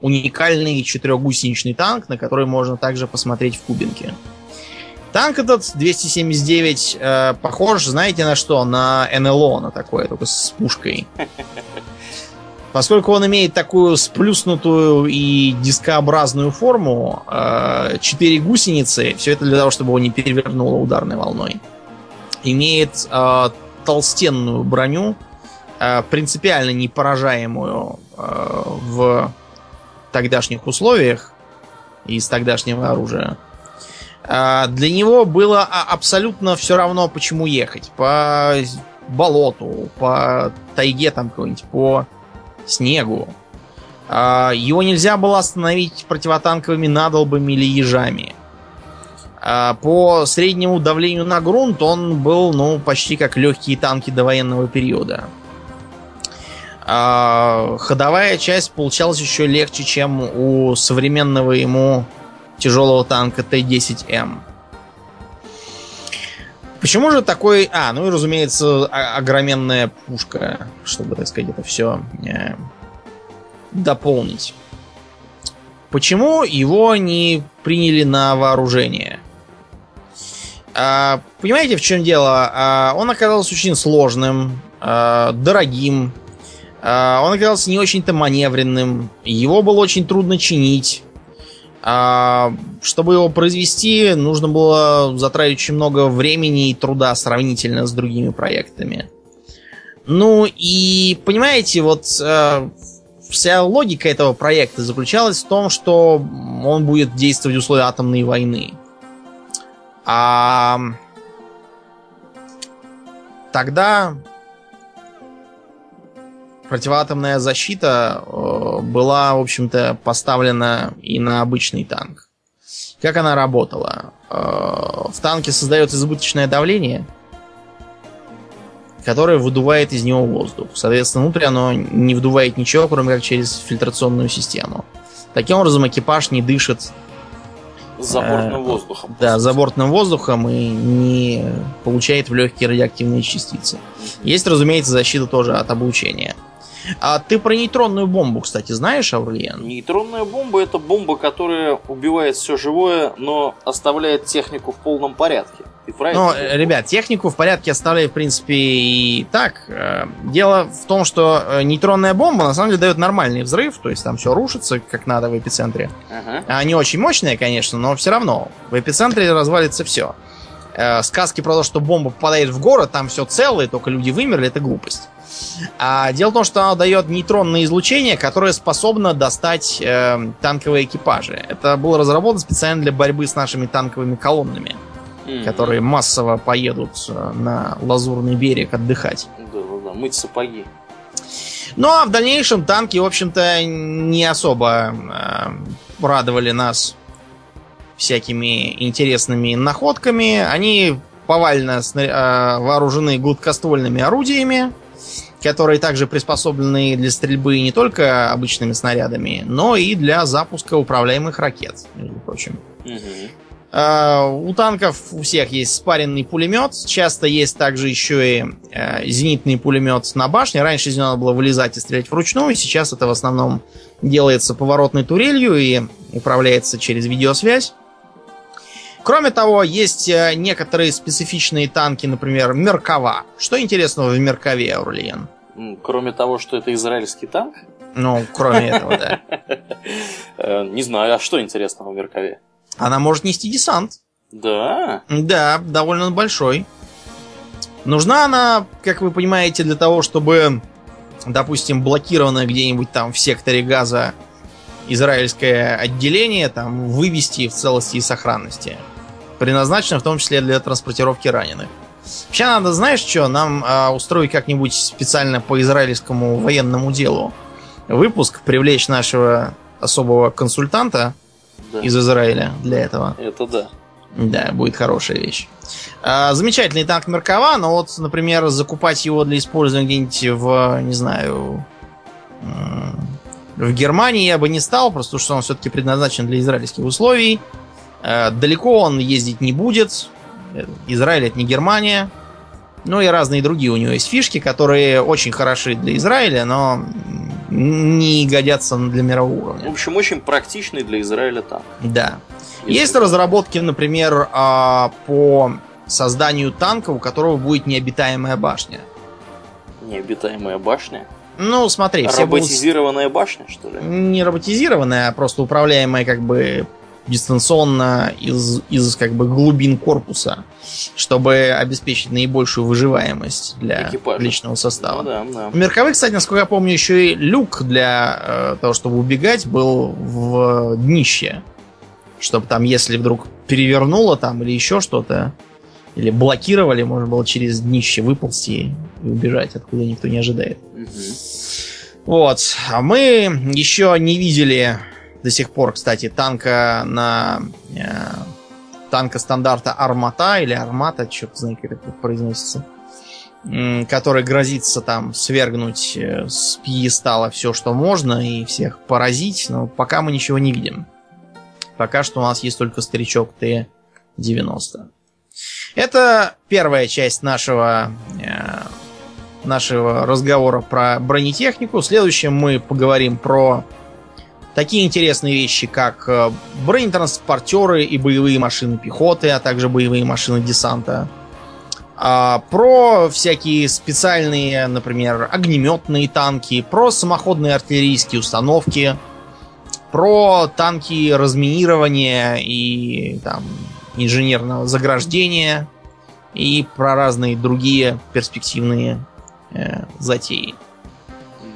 уникальный четырехгусеничный танк, на который можно также посмотреть в Кубинке. Танк этот 279 э, похож, знаете на что? На НЛО, на такое, только с пушкой. Поскольку он имеет такую сплюснутую и дискообразную форму, э, 4 гусеницы, все это для того, чтобы его не перевернуло ударной волной, имеет э, толстенную броню, э, принципиально не поражаемую э, в тогдашних условиях из тогдашнего оружия. А, для него было абсолютно все равно, почему ехать. По болоту, по тайге там какой-нибудь, по снегу. А, его нельзя было остановить противотанковыми надолбами или ежами. А, по среднему давлению на грунт он был, ну, почти как легкие танки до военного периода. Ходовая часть получалась еще легче, чем у современного ему тяжелого танка Т-10М. Почему же такой... А, ну и, разумеется, огроменная пушка, чтобы, так сказать, это все э, дополнить. Почему его не приняли на вооружение? А, понимаете, в чем дело? А, он оказался очень сложным, а, дорогим. А, он оказался не очень-то маневренным. Его было очень трудно чинить. А, чтобы его произвести, нужно было затратить очень много времени и труда сравнительно с другими проектами. Ну и понимаете, вот э, вся логика этого проекта заключалась в том, что он будет действовать в условиях атомной войны. А тогда противоатомная защита э, была, в общем-то, поставлена и на обычный танк. Как она работала? Э, в танке создается избыточное давление, которое выдувает из него воздух. Соответственно, внутрь оно не вдувает ничего, кроме как через фильтрационную систему. Таким образом, экипаж не дышит забортным э, воздухом. Да, забортным воздухом и не получает в легкие радиоактивные частицы. Есть, разумеется, защита тоже от облучения. А ты про нейтронную бомбу, кстати, знаешь, Аурлиен? Нейтронная бомба это бомба, которая убивает все живое, но оставляет технику в полном порядке. Ты ну, ребят, технику в порядке оставляет, в принципе, и так. Э, дело в том, что э, нейтронная бомба на самом деле дает нормальный взрыв, то есть там все рушится как надо в эпицентре. Ага. Они очень мощные, конечно, но все равно в эпицентре развалится все. Э, сказки про то, что бомба попадает в город, там все целое, только люди вымерли, это глупость. А дело в том, что она дает нейтронное излучение, которое способно достать э, танковые экипажи. Это было разработано специально для борьбы с нашими танковыми колоннами, mm-hmm. которые массово поедут э, на Лазурный берег отдыхать. Да-да-да, мыть сапоги. Ну а в дальнейшем танки, в общем-то, не особо э, радовали нас всякими интересными находками. Они повально э, вооружены гладкоствольными орудиями которые также приспособлены для стрельбы не только обычными снарядами, но и для запуска управляемых ракет, между прочим. Угу. У танков у всех есть спаренный пулемет. Часто есть также еще и э, зенитный пулемет на башне. Раньше из него надо было вылезать и стрелять вручную. Сейчас это в основном делается поворотной турелью и управляется через видеосвязь. Кроме того, есть э, некоторые специфичные танки, например, Меркава. Что интересного в Меркаве, Аурлиен? Кроме того, что это израильский танк? Ну, кроме этого, да. Э, не знаю, а что интересного в Меркаве? Она может нести десант. Да? Да, довольно большой. Нужна она, как вы понимаете, для того, чтобы, допустим, блокированное где-нибудь там в секторе газа израильское отделение там вывести в целости и сохранности. Предназначено в том числе для транспортировки раненых. Вообще надо, знаешь что, нам э, устроить как-нибудь специально по израильскому военному делу выпуск, привлечь нашего особого консультанта да. из Израиля для этого. Это да. Да, будет хорошая вещь. А, замечательный танк Меркава, но вот, например, закупать его для использования где-нибудь в, не знаю, в Германии я бы не стал, просто что он все-таки предназначен для израильских условий. А, далеко он ездить не будет. Израиль это не Германия. Ну и разные другие у него есть фишки, которые очень хороши для Израиля, но не годятся для мирового уровня. В общем, очень практичный для Израиля танк. Да. Если... Есть разработки, например, а, по созданию танка, у которого будет необитаемая башня. Необитаемая башня? Ну, смотри, Роботизированная будут... башня, что ли? Не роботизированная, а просто управляемая как бы дистанционно из, из как бы глубин корпуса, чтобы обеспечить наибольшую выживаемость для Экипажа. личного состава. Ну, да, да. У Мерковых, кстати, насколько я помню, еще и люк для э, того, чтобы убегать, был в днище. Чтобы там, если вдруг перевернуло там или еще что-то, или блокировали, можно было через днище выползти и убежать, откуда никто не ожидает. Угу. Вот. А мы еще не видели до сих пор, кстати, танка на э, танка стандарта Армата или Армата, знает, как это произносится, который грозится там свергнуть э, с пьедестала все, что можно, и всех поразить, но пока мы ничего не видим. Пока что у нас есть только старичок Т-90. Это первая часть нашего, э, нашего разговора про бронетехнику. В следующем мы поговорим про такие интересные вещи, как э, бронетранспортеры и боевые машины пехоты, а также боевые машины десанта. А, про всякие специальные, например, огнеметные танки, про самоходные артиллерийские установки, про танки разминирования и там инженерного заграждения и про разные другие перспективные э, затеи.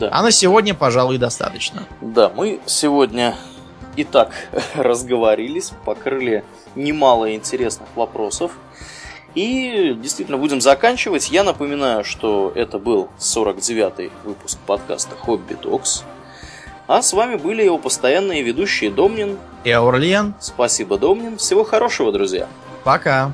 Да. А на сегодня, пожалуй, достаточно. Да, мы сегодня и так разговорились, покрыли немало интересных вопросов. И действительно будем заканчивать. Я напоминаю, что это был 49-й выпуск подкаста Хобби Токс. А с вами были его постоянные ведущие Домнин и Аурлиен. Спасибо, Домнин. Всего хорошего, друзья. Пока.